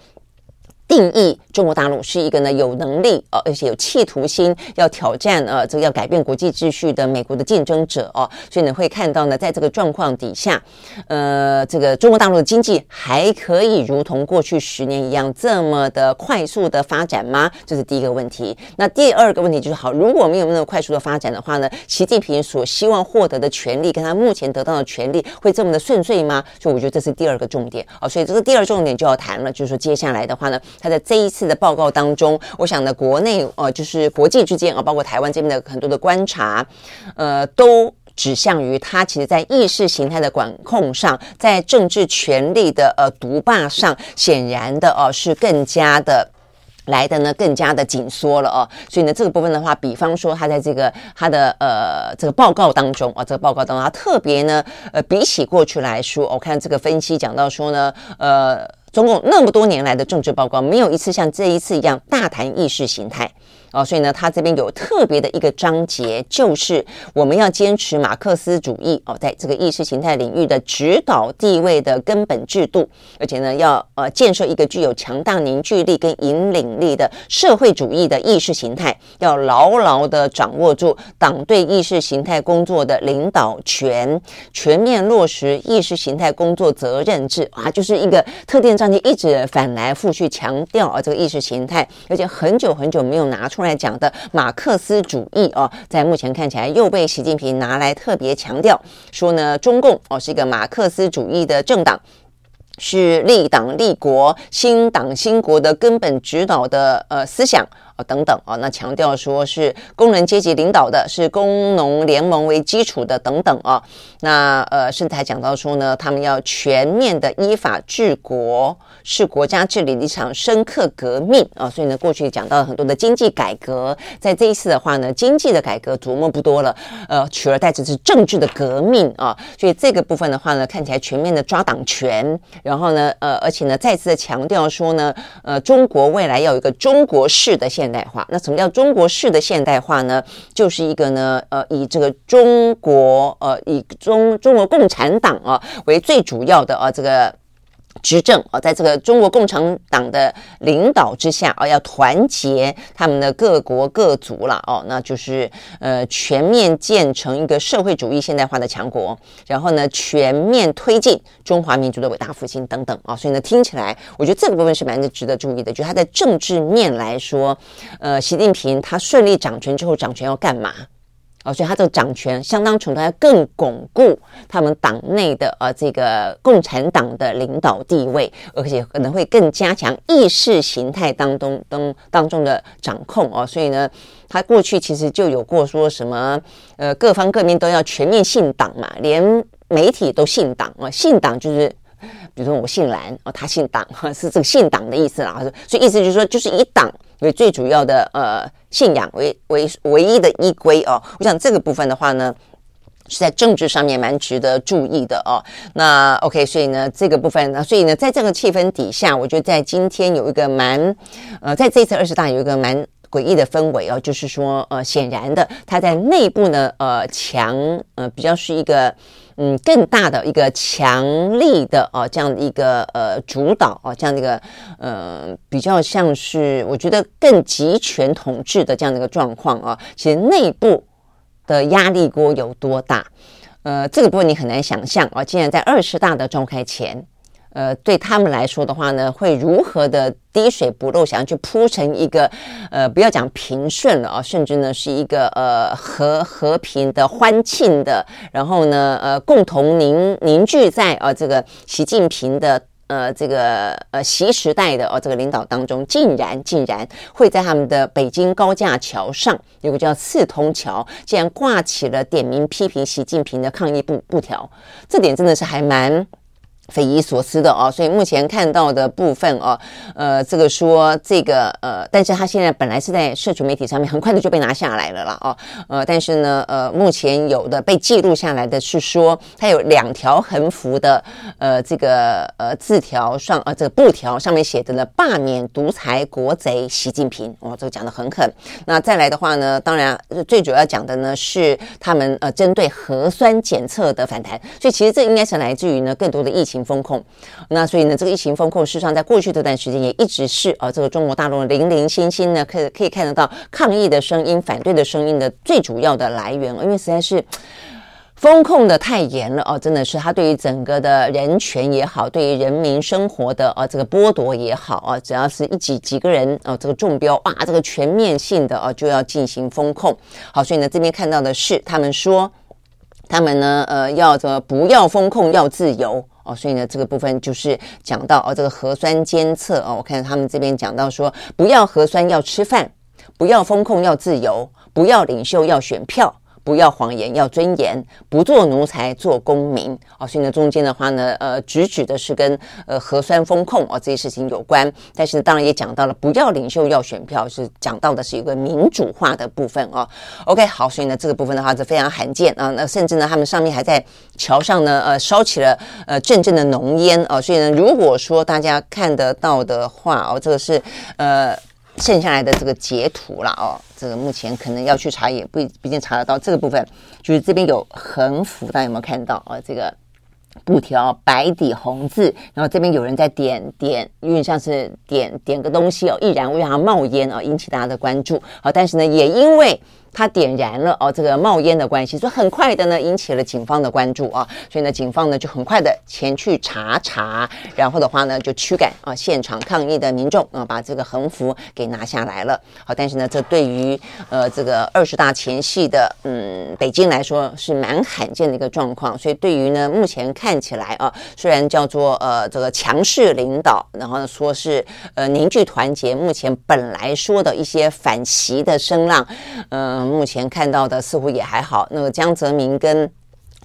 A: 定义中国大陆是一个呢有能力，而且有企图心要挑战呃这个要改变国际秩序的美国的竞争者哦，所以你会看到呢在这个状况底下，呃这个中国大陆的经济还可以如同过去十年一样这么的快速的发展吗？这是第一个问题。那第二个问题就是好，如果没有那么快速的发展的话呢，习近平所希望获得的权利跟他目前得到的权利会这么的顺遂吗？所以我觉得这是第二个重点哦。所以这个第二重点就要谈了，就是说接下来的话呢。他在这一次的报告当中，我想呢，国内呃，就是国际之间啊，包括台湾这边的很多的观察，呃，都指向于他其实在意识形态的管控上，在政治权力的呃独霸上，显然的哦、呃、是更加的来的呢，更加的紧缩了哦。所以呢，这个部分的话，比方说他在这个他的呃这个报告当中啊、这个报告当中，他特别呢呃比起过去来说，我看这个分析讲到说呢，呃。中共那么多年来的政治报告，没有一次像这一次一样大谈意识形态。哦，所以呢，他这边有特别的一个章节，就是我们要坚持马克思主义哦，在这个意识形态领域的指导地位的根本制度，而且呢，要呃建设一个具有强大凝聚力跟引领力的社会主义的意识形态，要牢牢的掌握住党对意识形态工作的领导权，全面落实意识形态工作责任制啊，就是一个特定章节一直反来覆去强调啊这个意识形态，而且很久很久没有拿出。来讲的马克思主义哦，在目前看起来又被习近平拿来特别强调，说呢，中共哦是一个马克思主义的政党，是立党立国、兴党兴国的根本指导的呃思想。等等啊，那强调说是工人阶级领导的，是工农联盟为基础的等等啊，那呃，甚至还讲到说呢，他们要全面的依法治国，是国家治理的一场深刻革命啊。所以呢，过去讲到了很多的经济改革，在这一次的话呢，经济的改革琢磨不多了，呃，取而代之是政治的革命啊。所以这个部分的话呢，看起来全面的抓党权，然后呢，呃，而且呢，再次的强调说呢，呃，中国未来要有一个中国式的现代化，那什么叫中国式的现代化呢？就是一个呢，呃，以这个中国，呃，以中中国共产党啊为最主要的啊这个。执政啊，在这个中国共产党的领导之下啊，要团结他们的各国各族了哦，那就是呃全面建成一个社会主义现代化的强国，然后呢全面推进中华民族的伟大复兴等等啊，所以呢听起来，我觉得这个部分是蛮值得注意的，就是他在政治面来说，呃，习近平他顺利掌权之后，掌权要干嘛？哦，所以他这个掌权相当程度还更巩固他们党内的呃这个共产党的领导地位，而且可能会更加强意识形态当中当当中的掌控哦。所以呢，他过去其实就有过说什么呃各方各面都要全面信党嘛，连媒体都信党啊，信党就是比如说我姓蓝哦，他姓党 是这个信党的意思啦。所以意思就是说，就是以党为最主要的呃。信仰为为唯一的依归哦，我想这个部分的话呢，是在政治上面蛮值得注意的哦。那 OK，所以呢，这个部分呢，所以呢，在这个气氛底下，我觉得在今天有一个蛮呃，在这次二十大有一个蛮诡异的氛围哦，就是说呃，显然的，他在内部呢呃强呃比较是一个嗯更大的一个强力的哦这样的一个呃主导哦这样的一个呃比较像是我觉得更集权统治的这样的一个状况啊，其实内部。的压力锅有多大？呃，这个部分你很难想象啊。竟然在二十大的召开前，呃，对他们来说的话呢，会如何的滴水不漏，想要去铺成一个呃，不要讲平顺了啊，甚至呢是一个呃和和平的欢庆的，然后呢呃共同凝凝聚在啊这个习近平的。呃，这个呃，习时代的哦，这个领导当中，竟然竟然会在他们的北京高架桥上有个叫四通桥，竟然挂起了点名批评习近平的抗议布布条，这点真的是还蛮。匪夷所思的哦，所以目前看到的部分哦，呃，这个说这个呃，但是他现在本来是在社群媒体上面，很快的就被拿下来了啦哦，呃，但是呢，呃，目前有的被记录下来的是说，他有两条横幅的呃这个呃字条上呃这个布条上面写的呢，罢免独裁国贼习近平，哦，这个讲的很狠。那再来的话呢，当然最主要讲的呢是他们呃针对核酸检测的反弹，所以其实这应该是来自于呢更多的疫情。疫情风控，那所以呢，这个疫情风控，事实上在过去这段时间也一直是啊，这个中国大陆零零星星呢，可可以看得到抗议的声音、反对的声音的最主要的来源，因为实在是风控的太严了哦，真的是他对于整个的人权也好，对于人民生活的啊这个剥夺也好啊，只要是一几几个人啊，这个中标哇，这个全面性的啊就要进行风控。好，所以呢，这边看到的是他们说，他们呢，呃，要这个不要风控，要自由。哦，所以呢，这个部分就是讲到哦，这个核酸监测哦，我看他们这边讲到说，不要核酸要吃饭，不要风控要自由，不要领袖要选票。不要谎言，要尊严；不做奴才，做公民。哦，所以呢，中间的话呢，呃，直指的是跟呃核酸封控啊、哦、这些事情有关。但是呢，当然也讲到了，不要领袖，要选票，是讲到的是一个民主化的部分哦。OK，好，所以呢，这个部分的话是非常罕见啊。那甚至呢，他们上面还在桥上呢，呃，烧起了呃阵阵的浓烟哦。所以呢，如果说大家看得到的话哦，这个是呃。剩下来的这个截图了哦，这个目前可能要去查也不一定查得到。这个部分就是这边有横幅，大家有没有看到啊？这个布条白底红字，然后这边有人在点点，有点像是点点个东西哦，易燃物让它冒烟哦，引起大家的关注。好，但是呢，也因为。他点燃了哦，这个冒烟的关系，所以很快的呢，引起了警方的关注啊。所以呢，警方呢就很快的前去查查，然后的话呢就驱赶啊现场抗议的民众啊，把这个横幅给拿下来了。好，但是呢，这对于呃这个二十大前夕的嗯北京来说是蛮罕见的一个状况。所以对于呢目前看起来啊，虽然叫做呃这个强势领导，然后呢说是呃凝聚团结，目前本来说的一些反习的声浪，嗯、目前看到的似乎也还好。那个江泽民跟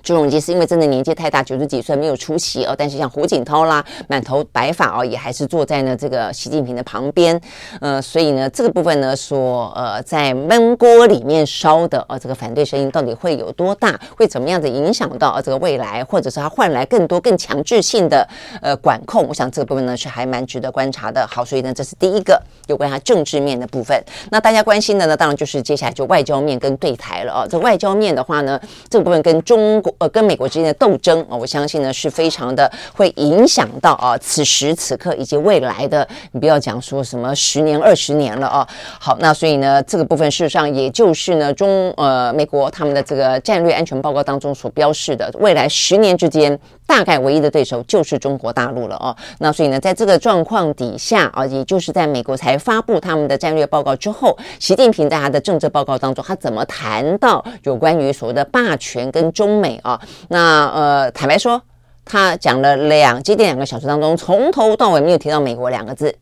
A: 朱镕基是因为真的年纪太大，九十几岁没有出席哦。但是像胡锦涛啦，满头白发哦，也还是坐在呢这个习近平的旁边。呃，所以呢，这个部分呢说，呃，在闷锅里面烧的呃这个反对声音到底会有多大，会怎么样子影响到呃这个未来，或者是它换来更多更强制性的呃管控？我想这个部分呢是还蛮值得观察的。好，所以呢，这是第一个有关它政治面的部分。那大家关心的呢，当然就是接下来就外交面跟对台了哦。这外交面的话呢，这个部分跟中国。呃，跟美国之间的斗争啊，我相信呢是非常的会影响到啊，此时此刻以及未来的，你不要讲说什么十年二十年了啊。好，那所以呢，这个部分事实上也就是呢中呃美国他们的这个战略安全报告当中所标示的，未来十年之间大概唯一的对手就是中国大陆了哦。那所以呢，在这个状况底下啊，也就是在美国才发布他们的战略报告之后，习近平在他的政治报告当中，他怎么谈到有关于所谓的霸权跟中美？啊，那呃，坦白说，他讲了两接近两个小时当中，从头到尾没有提到美国两个字。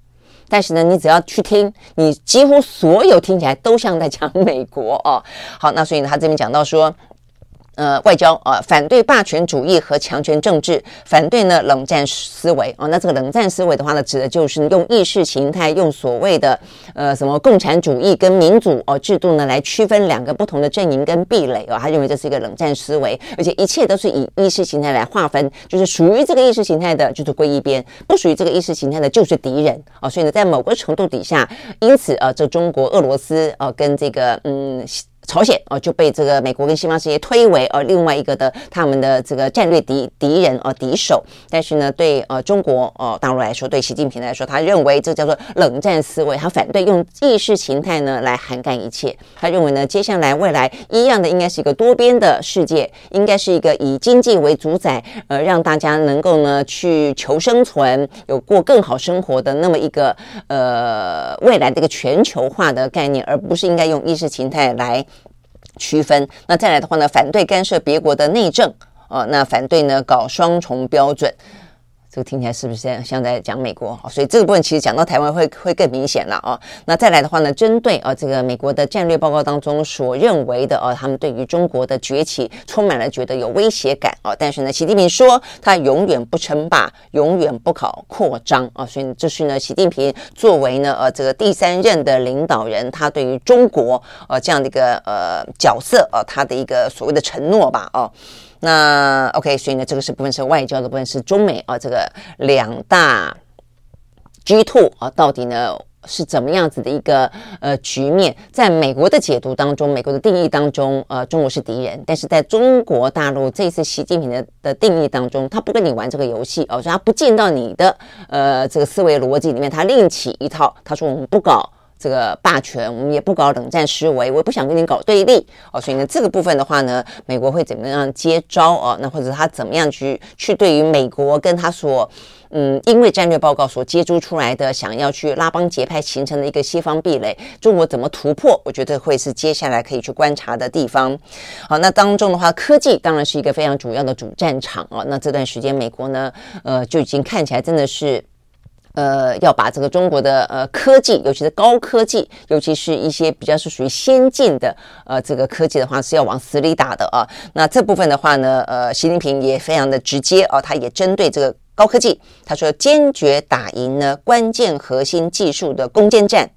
A: 但是呢，你只要去听，你几乎所有听起来都像在讲美国哦。好，那所以，他这边讲到说，呃，外交啊、呃，反对霸权主义和强权政治，反对呢冷战思维、哦。那这个冷战思维的话呢，指的就是用意识形态，用所谓的呃什么共产主义跟民主哦制度呢来区分两个不同的阵营跟壁垒、哦。他认为这是一个冷战思维，而且一切都是以意识形态来划分，就是属于这个意识形态的，就是归一边；不属于这个意识形态的，就是敌人、哦。所以呢，在某个程度底下，因此啊，这中国、俄罗斯啊，跟这个嗯。朝鲜哦就被这个美国跟西方世界推为呃另外一个的他们的这个战略敌敌人呃敌手，但是呢对呃中国呃大陆来说，对习近平来说，他认为这叫做冷战思维，他反对用意识形态呢来涵盖一切。他认为呢接下来未来一样的应该是一个多边的世界，应该是一个以经济为主宰，呃让大家能够呢去求生存，有过更好生活的那么一个呃未来的一个全球化的概念，而不是应该用意识形态来。区分，那再来的话呢，反对干涉别国的内政，啊，那反对呢搞双重标准。这个听起来是不是像在讲美国？所以这个部分其实讲到台湾会会更明显了啊。那再来的话呢，针对啊这个美国的战略报告当中所认为的啊，他们对于中国的崛起充满了觉得有威胁感啊。但是呢，习近平说他永远不称霸，永远不搞扩张啊。所以这是呢，习近平作为呢呃这个第三任的领导人，他对于中国呃这样的一个呃角色啊，他的一个所谓的承诺吧啊。那 OK，所以呢，这个是部分是外交的部分，是中美啊这个两大 G two 啊，到底呢是怎么样子的一个呃局面？在美国的解读当中，美国的定义当中，呃，中国是敌人；但是在中国大陆这一次习近平的的定义当中，他不跟你玩这个游戏哦，所以他不进到你的呃这个思维逻辑里面，他另起一套，他说我们不搞。这个霸权，我们也不搞冷战思维，我也不想跟你搞对立哦。所以呢，这个部分的话呢，美国会怎么样接招哦？那或者他怎么样去去对于美国跟他所嗯，因为战略报告所接触出来的，想要去拉帮结派形成的一个西方壁垒，中国怎么突破？我觉得会是接下来可以去观察的地方。好，那当中的话，科技当然是一个非常主要的主战场哦。那这段时间，美国呢，呃，就已经看起来真的是。呃，要把这个中国的呃科技，尤其是高科技，尤其是一些比较是属于先进的呃这个科技的话，是要往死里打的啊。那这部分的话呢，呃，习近平也非常的直接啊，他也针对这个高科技，他说坚决打赢呢关键核心技术的攻坚战。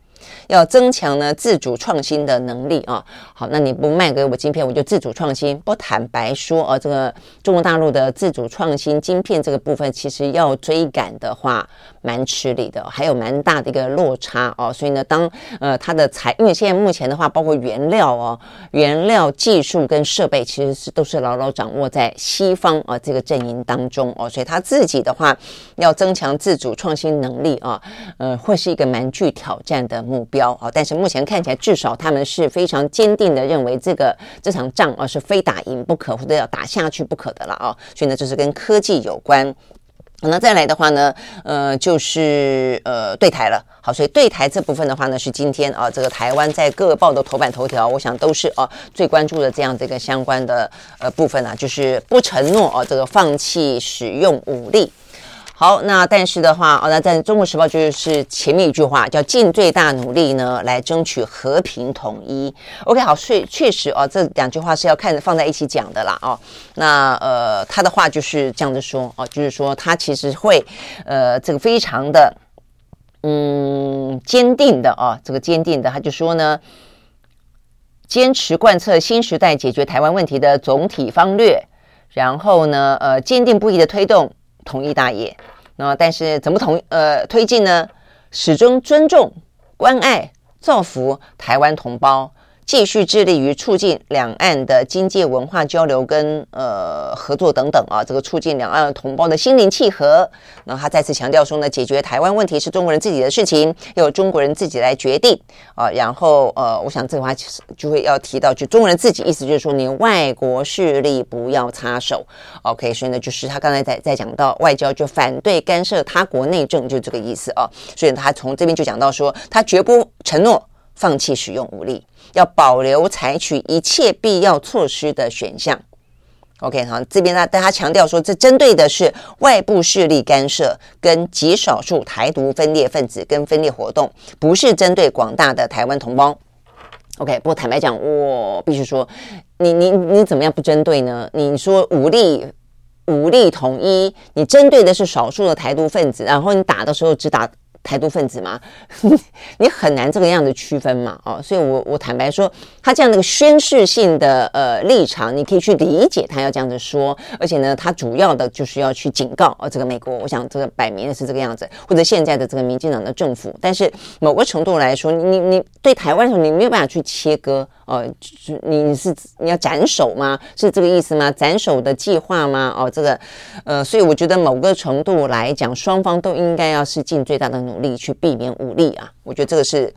A: 要增强呢自主创新的能力啊，好，那你不卖给我晶片，我就自主创新。不坦白说啊，这个中国大陆的自主创新晶片这个部分，其实要追赶的话，蛮吃力的，还有蛮大的一个落差哦。所以呢，当呃它的材，因为现在目前的话，包括原料哦，原料技术跟设备，其实是都是牢牢掌握在西方啊这个阵营当中哦。所以他自己的话，要增强自主创新能力啊，呃，会是一个蛮具挑战的目目。标啊，但是目前看起来，至少他们是非常坚定的认为这个这场仗啊是非打赢不可，或者要打下去不可的了啊。所以呢，这是跟科技有关。那再来的话呢，呃，就是呃对台了。好，所以对台这部分的话呢，是今天啊这个台湾在各报的头版头条，我想都是啊最关注的这样这个相关的呃部分啊，就是不承诺啊这个放弃使用武力。好，那但是的话，哦，那在《中国时报》就是前面一句话叫“尽最大努力呢来争取和平统一”。OK，好，确确实哦，这两句话是要看放在一起讲的啦，哦，那呃，他的话就是这样子说哦，就是说他其实会呃，这个非常的嗯坚定的哦，这个坚定的，他就说呢，坚持贯彻新时代解决台湾问题的总体方略，然后呢，呃，坚定不移的推动。同意大业，那但是怎么同呃推进呢？始终尊重、关爱、造福台湾同胞。继续致力于促进两岸的经济文化交流跟呃合作等等啊，这个促进两岸同胞的心灵契合。那他再次强调说呢，解决台湾问题是中国人自己的事情，由中国人自己来决定啊。然后呃，我想这个话就会要提到，就中国人自己意思就是说，你外国势力不要插手。OK，所以呢，就是他刚才在在讲到外交，就反对干涉他国内政，就这个意思啊。所以他从这边就讲到说，他绝不承诺放弃使用武力。要保留采取一切必要措施的选项。OK，好，这边呢，大家强调说，这针对的是外部势力干涉跟极少数台独分裂分子跟分裂活动，不是针对广大的台湾同胞。OK，不过坦白讲，我必须说，你你你怎么样不针对呢？你说武力武力统一，你针对的是少数的台独分子，然后你打的时候只打。台独分子嘛，你很难这个样子区分嘛，哦，所以我我坦白说，他这样的一个宣示性的呃立场，你可以去理解他要这样子说，而且呢，他主要的就是要去警告哦，这个美国，我想这个摆明的是这个样子，或者现在的这个民进党的政府，但是某个程度来说，你你对台湾的时候，你没有办法去切割。哦，是你是你要斩首吗？是这个意思吗？斩首的计划吗？哦，这个，呃，所以我觉得某个程度来讲，双方都应该要是尽最大的努力去避免武力啊。我觉得这个是。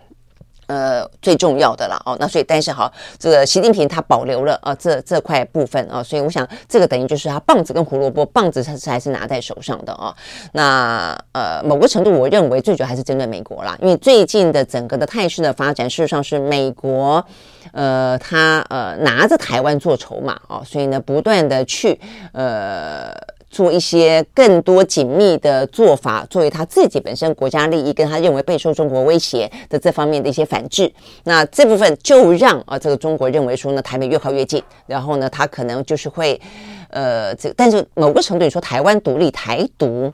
A: 呃，最重要的了哦，那所以但是好，这个习近平他保留了啊这这块部分啊，所以我想这个等于就是他棒子跟胡萝卜，棒子他是还是拿在手上的啊。那呃，某个程度我认为最主要还是针对美国啦，因为最近的整个的态势的发展，事实上是美国呃他呃拿着台湾做筹码啊，所以呢不断的去呃。做一些更多紧密的做法，作为他自己本身国家利益跟他认为备受中国威胁的这方面的一些反制，那这部分就让啊这个中国认为说呢，台美越靠越近，然后呢，他可能就是会，呃，这但是某个程度你说台湾独立、台独，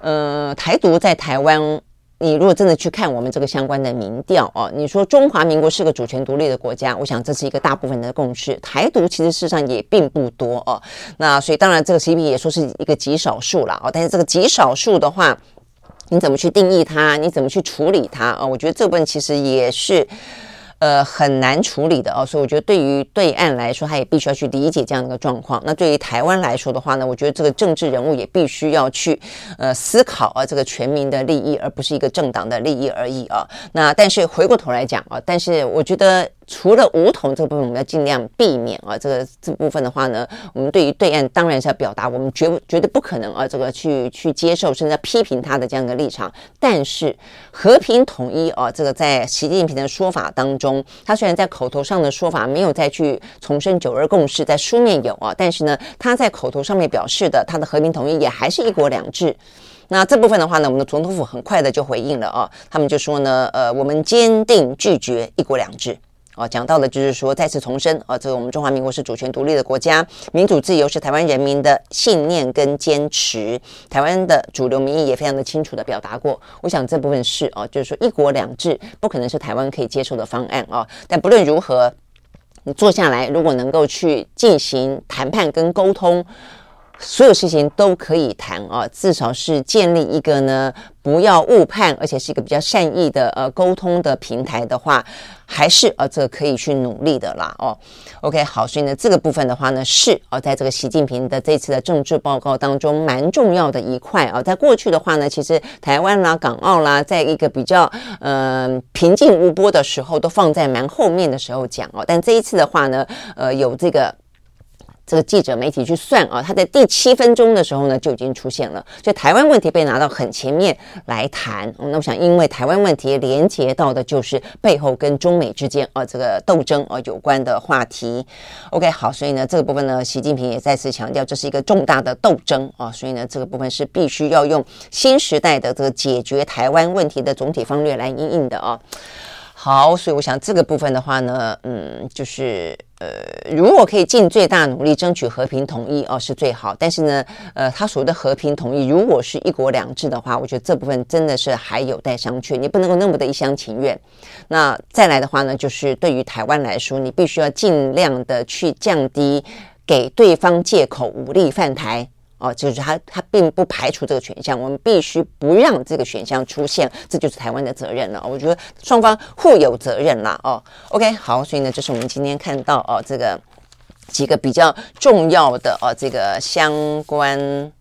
A: 呃，台独在台湾。你如果真的去看我们这个相关的民调哦，你说中华民国是个主权独立的国家，我想这是一个大部分的共识。台独其实事实上也并不多哦，那所以当然这个 CP 也说是一个极少数了哦，但是这个极少数的话，你怎么去定义它？你怎么去处理它啊？我觉得这部分其实也是。呃，很难处理的哦，所以我觉得对于对岸来说，他也必须要去理解这样的一个状况。那对于台湾来说的话呢，我觉得这个政治人物也必须要去呃思考啊，这个全民的利益，而不是一个政党的利益而已啊。那但是回过头来讲啊，但是我觉得。除了武统这部分，我们要尽量避免啊。这个这部分的话呢，我们对于对岸当然是要表达，我们绝绝对不可能啊，这个去去接受甚至批评他的这样的立场。但是和平统一啊，这个在习近平的说法当中，他虽然在口头上的说法没有再去重申九二共识，在书面有啊，但是呢，他在口头上面表示的，他的和平统一也还是一国两制。那这部分的话呢，我们的总统府很快的就回应了啊，他们就说呢，呃，我们坚定拒绝一国两制。哦，讲到的就是说，再次重申，啊，这个我们中华民国是主权独立的国家，民主自由是台湾人民的信念跟坚持。台湾的主流民意也非常的清楚的表达过。我想这部分是啊，就是说一国两制不可能是台湾可以接受的方案啊。但不论如何，你坐下来，如果能够去进行谈判跟沟通。所有事情都可以谈啊，至少是建立一个呢，不要误判，而且是一个比较善意的呃沟通的平台的话，还是呃这个可以去努力的啦哦。OK，好，所以呢这个部分的话呢是啊，在这个习近平的这次的政治报告当中蛮重要的一块啊。在过去的话呢，其实台湾啦、港澳啦，在一个比较呃平静无波的时候，都放在蛮后面的时候讲哦。但这一次的话呢，呃有这个。这个记者媒体去算啊，他在第七分钟的时候呢就已经出现了，所以台湾问题被拿到很前面来谈。那我想，因为台湾问题连接到的就是背后跟中美之间啊这个斗争啊有关的话题。OK，好，所以呢这个部分呢，习近平也再次强调，这是一个重大的斗争啊，所以呢这个部分是必须要用新时代的这个解决台湾问题的总体方略来应应的啊。好，所以我想这个部分的话呢，嗯，就是呃，如果可以尽最大努力争取和平统一哦，是最好。但是呢，呃，他所谓的和平统一，如果是一国两制的话，我觉得这部分真的是还有待商榷，你不能够那么的一厢情愿。那再来的话呢，就是对于台湾来说，你必须要尽量的去降低给对方借口武力犯台。哦，就是他，他并不排除这个选项，我们必须不让这个选项出现，这就是台湾的责任了。我觉得双方互有责任啦。哦，OK，好，所以呢，这是我们今天看到哦，这个几个比较重要的哦，这个相关。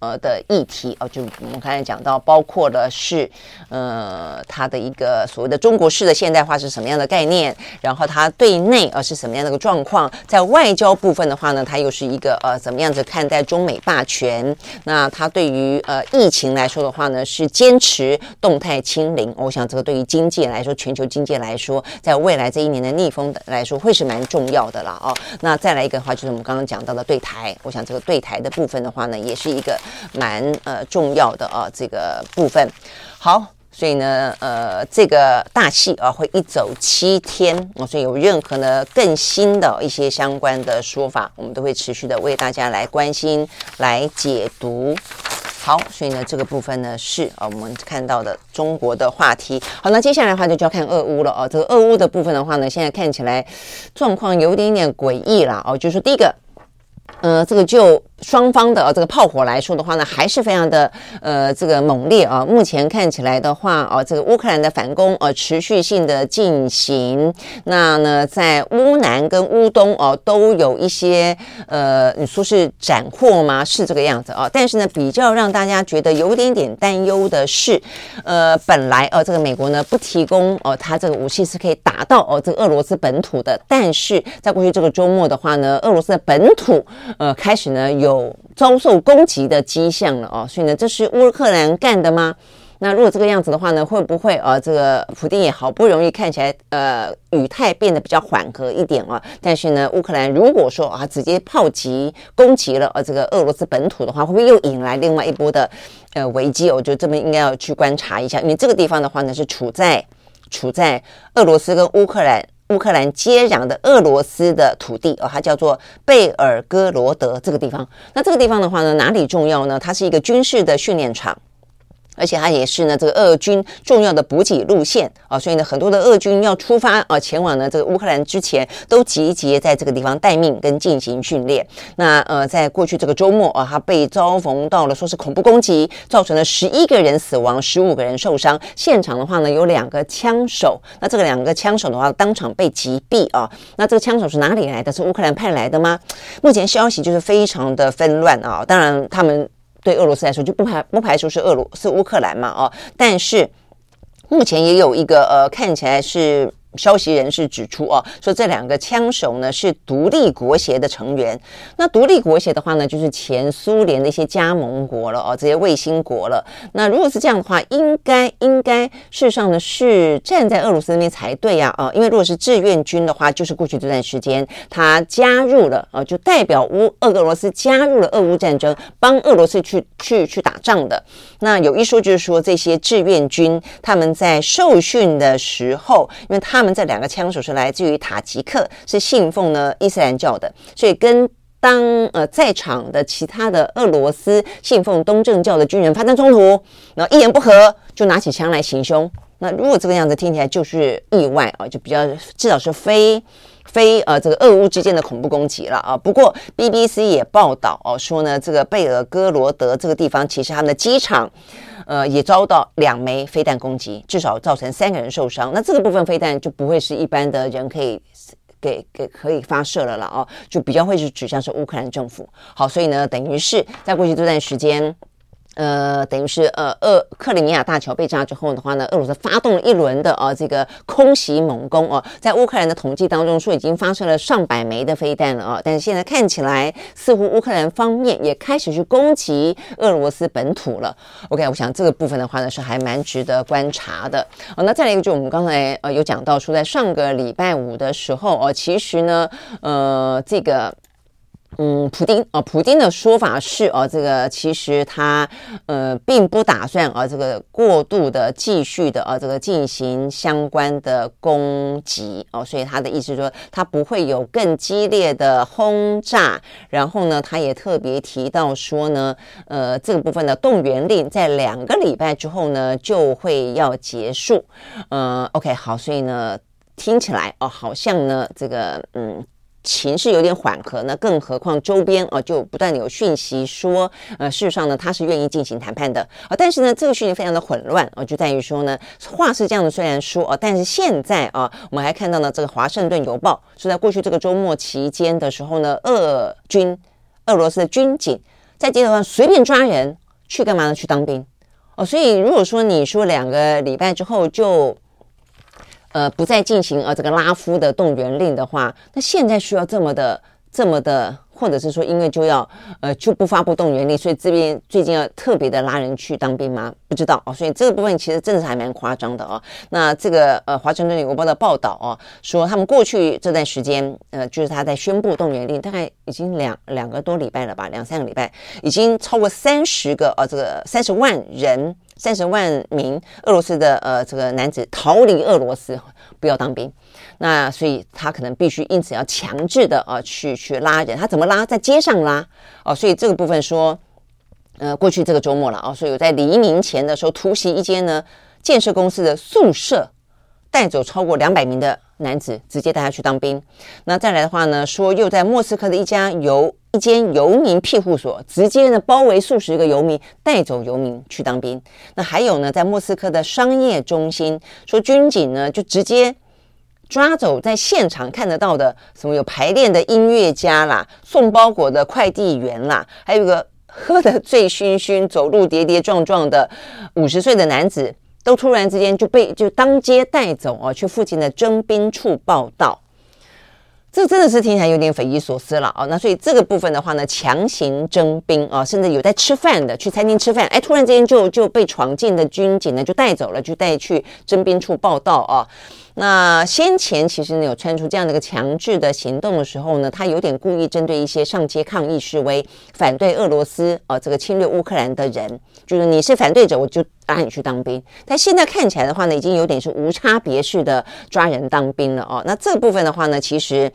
A: 呃的议题哦，就我们刚才讲到，包括的是呃它的一个所谓的中国式的现代化是什么样的概念，然后它对内呃是什么样的一个状况，在外交部分的话呢，它又是一个呃怎么样子看待中美霸权？那它对于呃疫情来说的话呢，是坚持动态清零。我想这个对于经济来说，全球经济来说，在未来这一年的逆风来说，会是蛮重要的了哦。那再来一个的话，就是我们刚刚讲到的对台，我想这个对台的部分的话呢，也是一个。蛮呃重要的啊，这个部分好。所以呢，呃，这个大戏啊会一走七天啊，所以有任何呢更新的一些相关的说法，我们都会持续的为大家来关心、来解读。好，所以呢，这个部分呢是啊我们看到的中国的话题。好，那接下来的话就就要看俄乌了哦。这个俄乌的部分的话呢，现在看起来状况有点点诡异了哦。就是第一个，呃，这个就。双方的这个炮火来说的话呢，还是非常的呃这个猛烈啊。目前看起来的话啊，这个乌克兰的反攻呃持续性的进行。那呢，在乌南跟乌东哦都有一些呃你说是斩获吗？是这个样子啊。但是呢，比较让大家觉得有点点担忧的是，呃，本来呃这个美国呢不提供哦，它这个武器是可以打到哦这个俄罗斯本土的。但是在过去这个周末的话呢，俄罗斯的本土呃开始呢有。有遭受攻击的迹象了哦，所以呢，这是乌克兰干的吗？那如果这个样子的话呢，会不会呃，这个普丁也好不容易看起来呃语态变得比较缓和一点啊？但是呢，乌克兰如果说啊直接炮击攻击了呃这个俄罗斯本土的话，会不会又引来另外一波的呃危机？我觉得这边应该要去观察一下，因为这个地方的话呢是处在处在俄罗斯跟乌克兰。乌克兰接壤的俄罗斯的土地哦，它叫做贝尔格罗德这个地方。那这个地方的话呢，哪里重要呢？它是一个军事的训练场。而且它也是呢，这个俄军重要的补给路线啊，所以呢，很多的俄军要出发啊，前往呢这个乌克兰之前，都集结在这个地方待命跟进行训练。那呃，在过去这个周末啊，他被遭逢到了说是恐怖攻击，造成了十一个人死亡，十五个人受伤。现场的话呢，有两个枪手，那这个两个枪手的话，当场被击毙啊。那这个枪手是哪里来的？是乌克兰派来的吗？目前消息就是非常的纷乱啊。当然他们。对俄罗斯来说，就不排不排除是俄罗是乌克兰嘛，哦，但是目前也有一个呃，看起来是。消息人士指出，哦，说这两个枪手呢是独立国协的成员。那独立国协的话呢，就是前苏联的一些加盟国了，哦，这些卫星国了。那如果是这样的话，应该应该事实上呢是站在俄罗斯那边才对呀，啊，因为如果是志愿军的话，就是过去这段时间他加入了，啊，就代表乌俄俄罗斯加入了俄乌战争，帮俄罗斯去去去打仗的。那有一说就是说，这些志愿军他们在受训的时候，因为他他们这两个枪手是来自于塔吉克，是信奉呢伊斯兰教的，所以跟当呃在场的其他的俄罗斯信奉东正教的军人发生冲突，然后一言不合就拿起枪来行凶。那如果这个样子听起来就是意外啊，就比较至少是非非呃这个俄乌之间的恐怖攻击了啊。不过 BBC 也报道哦说呢，这个贝尔哥罗德这个地方其实他们的机场。呃，也遭到两枚飞弹攻击，至少造成三个人受伤。那这个部分飞弹就不会是一般的人可以给给可以发射了了哦，就比较会是指向是乌克兰政府。好，所以呢，等于是在过去这段时间。呃，等于是呃，俄克里米亚大桥被炸之后的话呢，俄罗斯发动了一轮的呃这个空袭猛攻哦，在乌克兰的统计当中说已经发射了上百枚的飞弹了哦，但是现在看起来似乎乌克兰方面也开始去攻击俄罗斯本土了。OK，我想这个部分的话呢是还蛮值得观察的。哦，那再来一个，就我们刚才呃有讲到说，在上个礼拜五的时候哦，其实呢，呃，这个。嗯，普丁啊，普丁的说法是哦，这个其实他呃并不打算啊，这个过度的继续的啊，这个进行相关的攻击哦，所以他的意思说他不会有更激烈的轰炸。然后呢，他也特别提到说呢，呃，这个部分的动员令在两个礼拜之后呢就会要结束。嗯，OK，好，所以呢听起来哦，好像呢这个嗯。情势有点缓和呢，更何况周边啊，就不断有讯息说，呃，事实上呢，他是愿意进行谈判的啊。但是呢，这个讯息非常的混乱啊，就在于说呢，话是这样的，虽然说啊，但是现在啊，我们还看到呢，这个《华盛顿邮报》是在过去这个周末期间的时候呢，俄军、俄罗斯的军警在街头上随便抓人去干嘛呢？去当兵哦。所以如果说你说两个礼拜之后就。呃，不再进行呃这个拉夫的动员令的话，那现在需要这么的这么的或者是说因为就要呃就不发布动员令，所以这边最近要特别的拉人去当兵吗？不知道哦。所以这个部分其实真的是还蛮夸张的哦。那这个呃华盛顿邮报的报道哦，说他们过去这段时间呃就是他在宣布动员令，大概已经两两个多礼拜了吧，两三个礼拜，已经超过三十个呃这个三十万人。三十万名俄罗斯的呃这个男子逃离俄罗斯，不要当兵，那所以他可能必须因此要强制的啊、去去拉人，他怎么拉？在街上拉哦，所以这个部分说，呃过去这个周末了啊、哦，所以在黎明前的时候突袭一间呢建设公司的宿舍，带走超过两百名的男子，直接带他去当兵。那再来的话呢，说又在莫斯科的一家游。一间游民庇护所，直接呢包围数十个游民，带走游民去当兵。那还有呢，在莫斯科的商业中心，说军警呢就直接抓走在现场看得到的什么有排练的音乐家啦，送包裹的快递员啦，还有一个喝得醉醺醺、走路跌跌撞撞的五十岁的男子，都突然之间就被就当街带走啊，去附近的征兵处报道。这真的是听起来有点匪夷所思了啊！那所以这个部分的话呢，强行征兵啊，甚至有在吃饭的去餐厅吃饭，哎，突然之间就就被闯进的军警呢就带走了，就带去征兵处报道啊。那先前其实呢有传出这样的一个强制的行动的时候呢，他有点故意针对一些上街抗议示威、反对俄罗斯哦这个侵略乌克兰的人，就是你是反对者，我就拉你去当兵。但现在看起来的话呢，已经有点是无差别式的抓人当兵了哦。那这部分的话呢，其实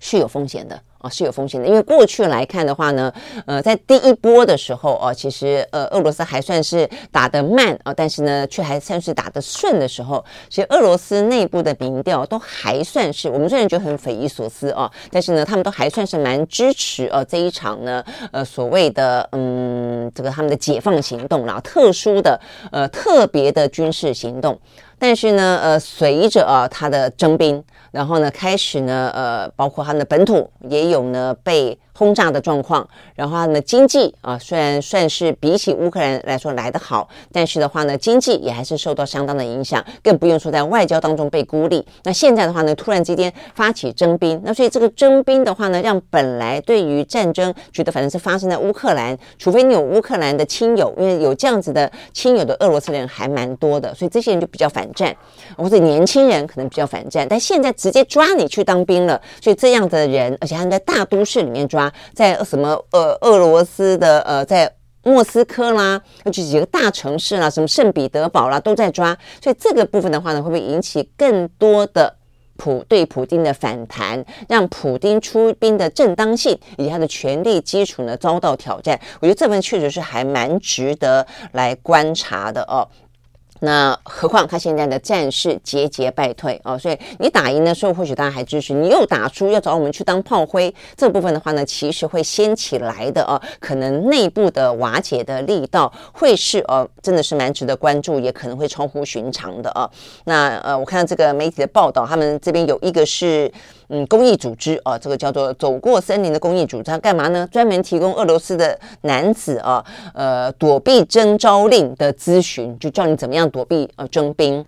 A: 是有风险的。啊、是有风险的，因为过去来看的话呢，呃，在第一波的时候哦，其实呃，俄罗斯还算是打得慢啊、但是呢，却还算是打得顺的时候，其实俄罗斯内部的民调都还算是，我们虽然觉得很匪夷所思啊、哦，但是呢，他们都还算是蛮支持呃这一场呢，呃，所谓的嗯，这个他们的解放行动啦，特殊的呃特别的军事行动。但是呢，呃，随着啊他的征兵，然后呢，开始呢，呃，包括他们的本土也有呢被轰炸的状况，然后呢经济啊，虽然算是比起乌克兰来说来得好，但是的话呢，经济也还是受到相当的影响，更不用说在外交当中被孤立。那现在的话呢，突然之间发起征兵，那所以这个征兵的话呢，让本来对于战争觉得反正是发生在乌克兰，除非你有乌克兰的亲友，因为有这样子的亲友的俄罗斯人还蛮多的，所以这些人就比较反战，或者年轻人可能比较反战。但现在直接抓你去当兵了，所以这样的人，而且他们在大都市里面抓。在什么呃俄罗斯的呃在莫斯科啦，就几个大城市啦，什么圣彼得堡啦都在抓，所以这个部分的话呢，会不会引起更多的普对普丁的反弹，让普丁出兵的正当性以及他的权力基础呢遭到挑战？我觉得这份确实是还蛮值得来观察的哦。那何况他现在的战事节节败退哦，所以你打赢的时候，或许大家还支持；你又打输，要找我们去当炮灰，这部分的话呢，其实会掀起来的哦，可能内部的瓦解的力道会是哦，真的是蛮值得关注，也可能会超乎寻常的哦。那呃，我看到这个媒体的报道，他们这边有一个是。嗯，公益组织啊，这个叫做“走过森林”的公益组织，它干嘛呢？专门提供俄罗斯的男子啊，呃，躲避征召令的咨询，就教你怎么样躲避呃征兵。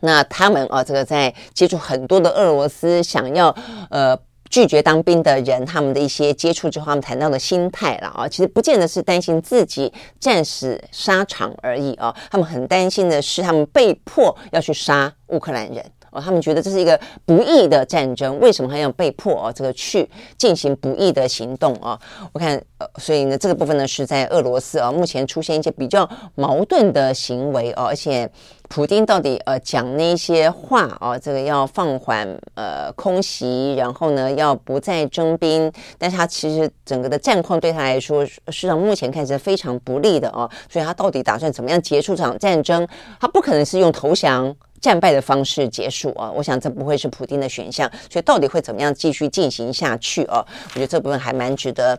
A: 那他们啊，这个在接触很多的俄罗斯想要呃拒绝当兵的人，他们的一些接触之后，他们谈到的心态了啊，其实不见得是担心自己战死沙场而已啊，他们很担心的是，他们被迫要去杀乌克兰人。哦，他们觉得这是一个不义的战争，为什么还要被迫哦，这个去进行不义的行动啊？我看，呃，所以呢，这个部分呢是在俄罗斯啊，目前出现一些比较矛盾的行为哦，而且普丁到底呃讲那些话啊，这个要放缓呃空袭，然后呢要不再征兵，但是他其实整个的战况对他来说，事实上目前看起来非常不利的哦，所以他到底打算怎么样结束这场战争？他不可能是用投降。战败的方式结束啊！我想这不会是普丁的选项，所以到底会怎么样继续进行下去啊？我觉得这部分还蛮值得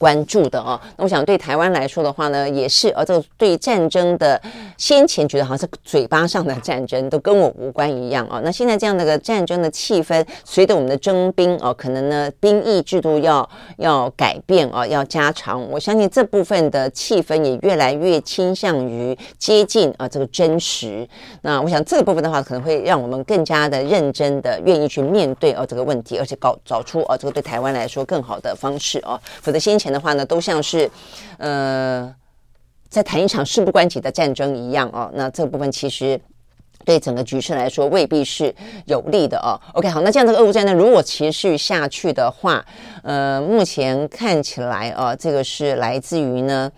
A: 关注的哦。那我想对台湾来说的话呢，也是呃，这个对战争的先前觉得好像是嘴巴上的战争，都跟我无关一样哦。那现在这样的个战争的气氛，随着我们的征兵哦，可能呢兵役制度要要改变哦，要加长。我相信这部分的气氛也越来越倾向于接近啊这个真实。那我想这个部分的话，可能会让我们更加的认真的愿意去面对哦这个问题，而且搞找出哦这个对台湾来说更好的方式哦。否则先前的话呢，都像是呃在谈一场事不关己的战争一样哦。那这部分其实对整个局势来说未必是有利的哦。OK，好，那这样的俄乌战争如果持续下去的话，呃，目前看起来哦，这个是来自于呢。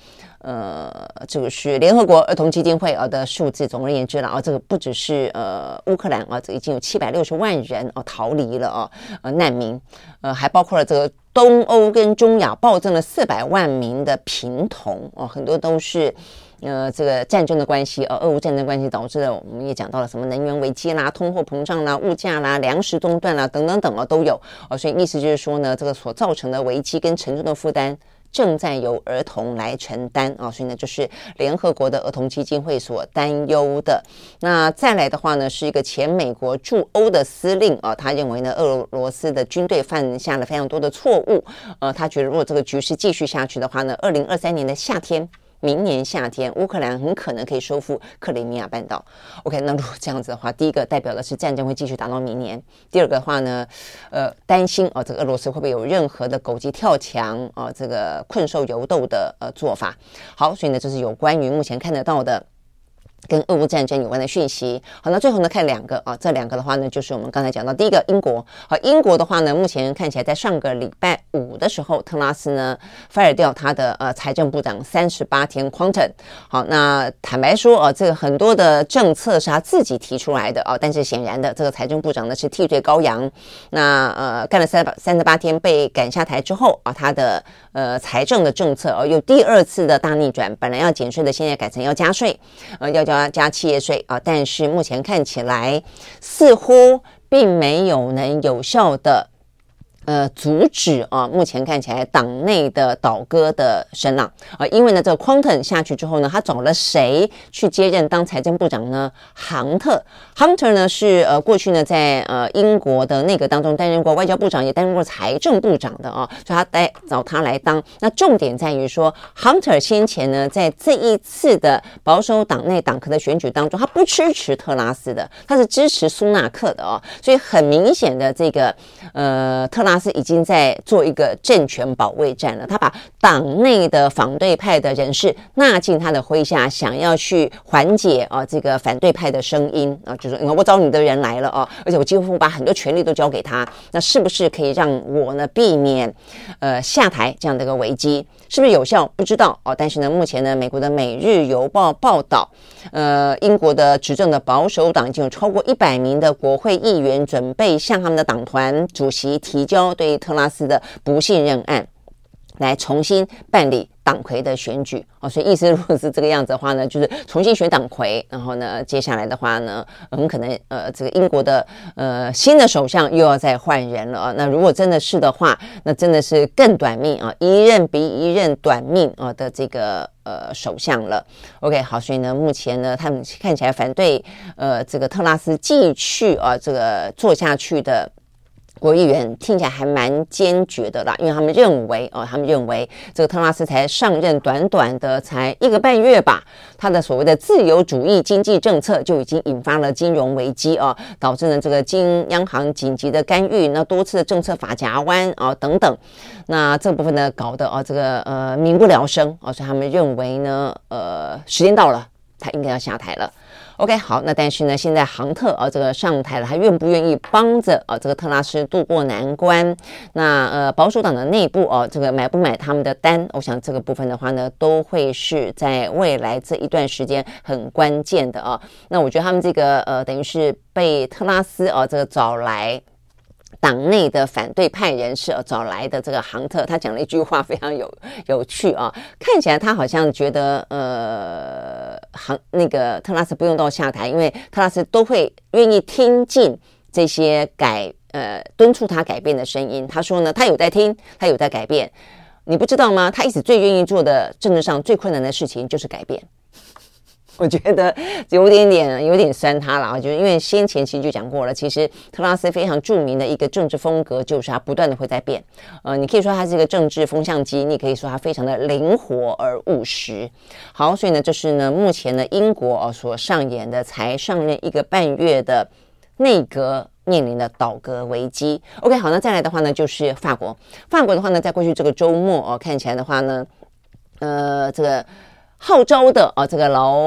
A: 呃，这个是联合国儿童基金会呃的数字。总而言之了啊，这个不只是呃乌克兰啊，这已经有七百六十万人哦逃离了哦，呃难民，呃还包括了这个东欧跟中亚暴增了四百万名的贫童哦，很多都是呃这个战争的关系，呃俄乌战争关系导致的。我们也讲到了什么能源危机啦、通货膨胀啦、物价啦、粮食中断啦等等等啊都有哦，所以意思就是说呢，这个所造成的危机跟沉重的负担。正在由儿童来承担啊，所以呢，就是联合国的儿童基金会所担忧的。那再来的话呢，是一个前美国驻欧的司令啊，他认为呢，俄罗斯的军队犯下了非常多的错误。呃，他觉得如果这个局势继续下去的话呢，二零二三年的夏天。明年夏天，乌克兰很可能可以收复克里米亚半岛。OK，那如果这样子的话，第一个代表的是战争会继续打到明年；第二个的话呢，呃，担心哦，这个俄罗斯会不会有任何的狗急跳墙啊，这个困兽犹斗的呃做法？好，所以呢，这是有关于目前看得到的。跟俄乌战争有关的讯息。好，那最后呢，看两个啊，这两个的话呢，就是我们刚才讲到第一个英国。好，英国的话呢，目前看起来在上个礼拜五的时候，特拉斯呢 fire 掉他的呃财政部长三十八天 Quanton。好，那坦白说啊，这个很多的政策是他自己提出来的啊，但是显然的，这个财政部长呢是替罪羔羊。那呃干了三三十八天被赶下台之后啊，他的呃财政的政策哦又第二次的大逆转，本来要减税的，现在改成要加税，呃要加。加企业税啊，但是目前看起来似乎并没有能有效的。呃，阻止啊！目前看起来党内的倒戈的声浪啊，因为呢，这个 Quanton 下去之后呢，他找了谁去接任当财政部长呢？杭特，Hunter 呢是呃过去呢在呃英国的内阁当中担任过外交部长，也担任过财政部长的啊，所以他带找他来当。那重点在于说，Hunter 先前呢在这一次的保守党内党魁的选举当中，他不支持特拉斯的，他是支持苏纳克的哦，所以很明显的这个呃特拉。他是已经在做一个政权保卫战了，他把党内的反对派的人士纳进他的麾下，想要去缓解啊这个反对派的声音啊，就是你看我找你的人来了啊，而且我几乎把很多权力都交给他，那是不是可以让我呢避免呃下台这样的一个危机？是不是有效？不知道哦。但是呢，目前呢，美国的《每日邮报》报道，呃，英国的执政的保守党已经有超过一百名的国会议员准备向他们的党团主席提交。对于特拉斯的不信任案，来重新办理党魁的选举哦，所以意思如果是这个样子的话呢，就是重新选党魁，然后呢，接下来的话呢，很可能呃，这个英国的呃新的首相又要再换人了啊。那如果真的是的话，那真的是更短命啊，一任比一任短命啊的这个呃首相了。OK，好，所以呢，目前呢，他们看起来反对呃这个特拉斯继续啊这个做下去的。国议员听起来还蛮坚决的啦，因为他们认为哦，他们认为这个特拉斯才上任短短的才一个半月吧，他的所谓的自由主义经济政策就已经引发了金融危机啊，导致了这个金央行紧急的干预，那多次的政策法夹弯啊等等，那这部分呢搞得啊这个呃民不聊生啊，所以他们认为呢呃时间到了，他应该要下台了。OK，好，那但是呢，现在杭特啊，这个上台了，他愿不愿意帮着啊这个特拉斯渡过难关？那呃，保守党的内部哦、啊，这个买不买他们的单？我想这个部分的话呢，都会是在未来这一段时间很关键的啊。那我觉得他们这个呃，等于是被特拉斯啊这个找来。党内的反对派人士找来的这个杭特，他讲了一句话非常有有趣啊，看起来他好像觉得呃，杭那个特拉斯不用到下台，因为特拉斯都会愿意听进这些改呃敦促他改变的声音。他说呢，他有在听，他有在改变。你不知道吗？他一直最愿意做的政治上最困难的事情就是改变。我觉得有点点有点酸他了啊，就是因为先前其实就讲过了，其实特拉斯非常著名的一个政治风格就是他不断的会在变。呃，你可以说他是一个政治风向机，你可以说他非常的灵活而务实。好，所以呢，这是呢目前呢英国哦所上演的才上任一个半月的内阁面临的倒阁危机。OK，好，那再来的话呢就是法国，法国的话呢在过去这个周末哦看起来的话呢，呃这个。号召的啊，这个劳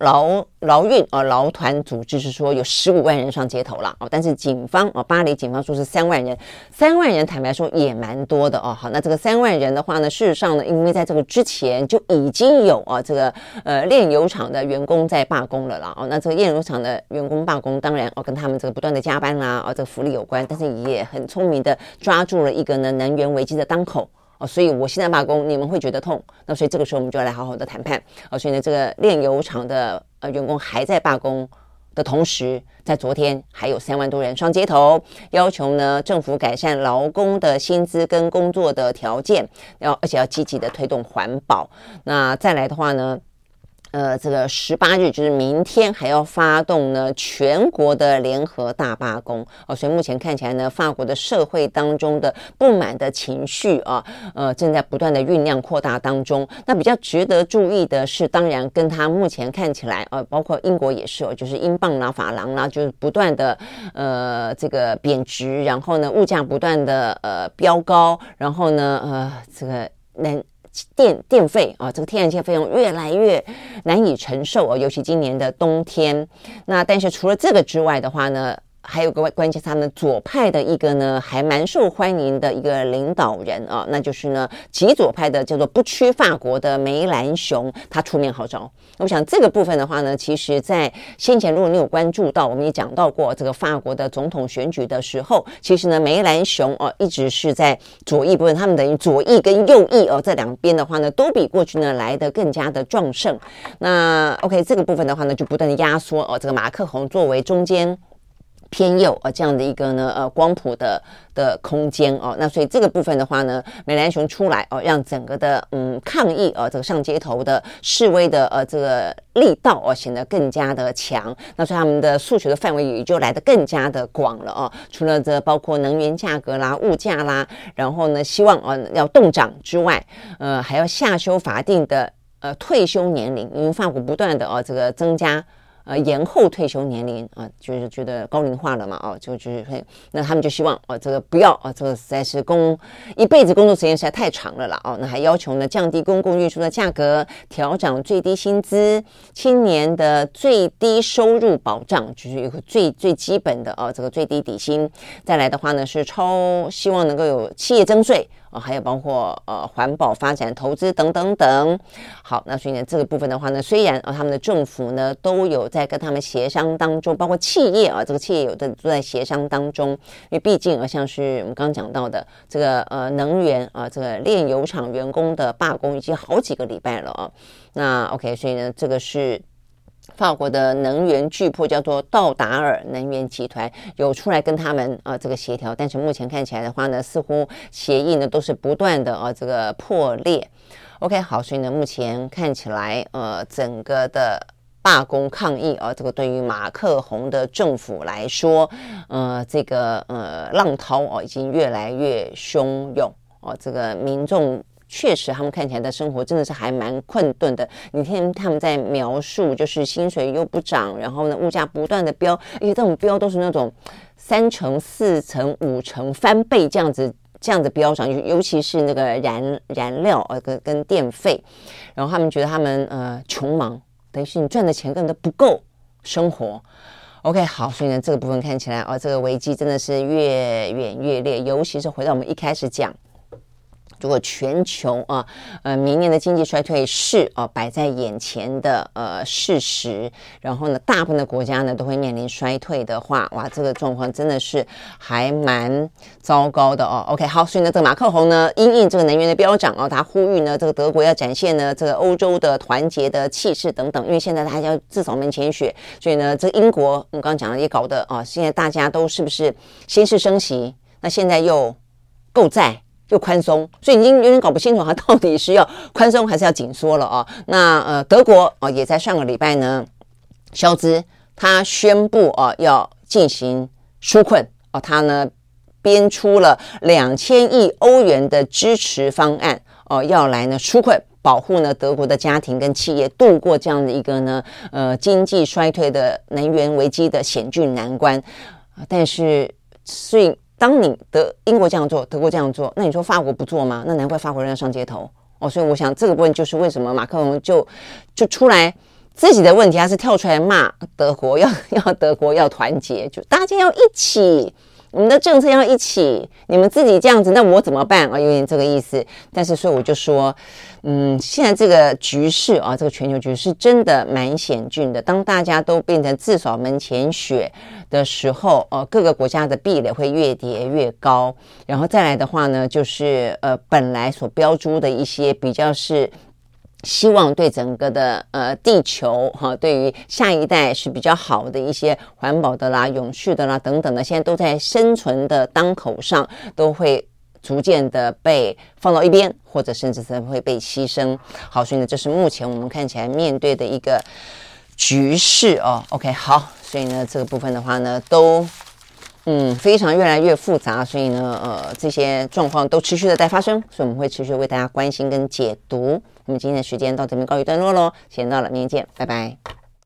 A: 劳劳运啊劳团组织是说有十五万人上街头了哦，但是警方啊，巴黎警方说是三万人，三万人坦白说也蛮多的哦。好，那这个三万人的话呢，事实上呢，因为在这个之前就已经有啊这个呃炼油厂的员工在罢工了啦哦，那这个炼油厂的员工罢工，当然哦跟他们这个不断的加班啦啊这个福利有关，但是也很聪明的抓住了一个呢能源危机的当口。所以我现在罢工，你们会觉得痛。那所以这个时候我们就要来好好的谈判。哦，所以呢，这个炼油厂的呃员工还在罢工的同时，在昨天还有三万多人上街头，要求呢政府改善劳工的薪资跟工作的条件，要而且要积极的推动环保。那再来的话呢？呃，这个十八日就是明天还要发动呢全国的联合大罢工哦，所以目前看起来呢，法国的社会当中的不满的情绪啊，呃，正在不断的酝酿扩大当中。那比较值得注意的是，当然跟他目前看起来，呃，包括英国也是哦，就是英镑啦、法郎啦，就是不断的呃这个贬值，然后呢，物价不断的呃飙高，然后呢，呃，这个能。电电费啊，这个天然气费用越来越难以承受啊，尤其今年的冬天。那但是除了这个之外的话呢，还有个关键，他们左派的一个呢，还蛮受欢迎的一个领导人啊，那就是呢极左派的叫做不屈法国的梅兰雄，他出面号召。我想这个部分的话呢，其实在先前如果你有关注到，我们也讲到过这个法国的总统选举的时候，其实呢梅兰雄哦一直是在左翼部分，他们等于左翼跟右翼哦这两边的话呢，都比过去呢来得更加的壮盛。那 OK 这个部分的话呢，就不断的压缩哦这个马克宏作为中间。偏右啊，这样的一个呢，呃，光谱的的空间哦，那所以这个部分的话呢，美兰雄出来哦，让整个的嗯抗议哦，这个上街头的示威的呃这个力道哦显得更加的强，那所以他们的诉求的范围也就来得更加的广了哦。除了这包括能源价格啦、物价啦，然后呢，希望哦要动涨之外，呃，还要下修法定的呃退休年龄，因为法国不断的哦这个增加。呃，延后退休年龄啊，就是觉得高龄化了嘛，哦，就就是会，那他们就希望哦，这个不要哦，这个实在是工一辈子工作时间实在太长了啦，哦，那还要求呢降低公共运输的价格，调整最低薪资，青年的最低收入保障，就是一个最最基本的哦，这个最低底薪，再来的话呢是超希望能够有企业征税。哦，还有包括呃环保发展投资等等等。好，那所以呢这个部分的话呢，虽然啊他们的政府呢都有在跟他们协商当中，包括企业啊这个企业有的都在协商当中，因为毕竟啊像是我们刚刚讲到的这个呃能源啊这个炼油厂员工的罢工已经好几个礼拜了啊。那 OK，所以呢这个是。法国的能源巨擘叫做道达尔能源集团有出来跟他们啊、这个协调，但是目前看起来的话呢，似乎协议呢都是不断的啊、这个破裂。OK，好，所以呢目前看起来呃整个的罢工抗议啊、呃，这个对于马克宏的政府来说，呃这个呃浪涛哦、已经越来越汹涌哦、呃，这个民众。确实，他们看起来的生活真的是还蛮困顿的。你听他们在描述，就是薪水又不涨，然后呢，物价不断的飙，而且这种飙都是那种三成、四成、五成翻倍这样子，这样子飙涨。尤尤其是那个燃燃料呃跟跟电费，然后他们觉得他们呃穷忙，等于是你赚的钱根本都不够生活。OK，好，所以呢，这个部分看起来哦，这个危机真的是越演越烈，尤其是回到我们一开始讲。如果全球啊，呃，明年的经济衰退是啊摆在眼前的呃事实，然后呢，大部分的国家呢都会面临衰退的话，哇，这个状况真的是还蛮糟糕的哦。OK，好，所以呢，这个马克宏呢，因应这个能源的飙涨哦，他呼吁呢，这个德国要展现呢这个欧洲的团结的气势等等，因为现在大家要自扫门前雪，所以呢，这个英国我们刚刚讲了也搞得啊，现在大家都是不是先是升息，那现在又购债。又宽松，所以已经有点搞不清楚它到底是要宽松还是要紧缩了啊。那呃，德国啊也在上个礼拜呢，肖兹他宣布啊要进行纾困啊，他呢编出了两千亿欧元的支持方案哦，要来呢纾困。保护呢德国的家庭跟企业度过这样的一个呢呃经济衰退的能源危机的险峻难关，但是所以当你德英国这样做，德国这样做，那你说法国不做吗？那难怪法国人要上街头哦。所以我想这个部分就是为什么马克龙就就出来自己的问题，他是跳出来骂德国，要要德国要团结，就大家要一起。我们的政策要一起，你们自己这样子，那我怎么办啊？有点这个意思。但是，所以我就说，嗯，现在这个局势啊，这个全球局势真的蛮险峻的。当大家都变成自扫门前雪的时候，呃，各个国家的壁垒会越叠越高。然后再来的话呢，就是呃，本来所标注的一些比较是。希望对整个的呃地球哈，对于下一代是比较好的一些环保的啦、永续的啦等等的，现在都在生存的当口上，都会逐渐的被放到一边，或者甚至是会被牺牲。好，所以呢，这是目前我们看起来面对的一个局势哦。OK，好，所以呢，这个部分的话呢，都嗯非常越来越复杂，所以呢，呃，这些状况都持续的在发生，所以我们会持续为大家关心跟解读。我们今天的时间到这边告一段落喽，时间到了，明天见，拜拜。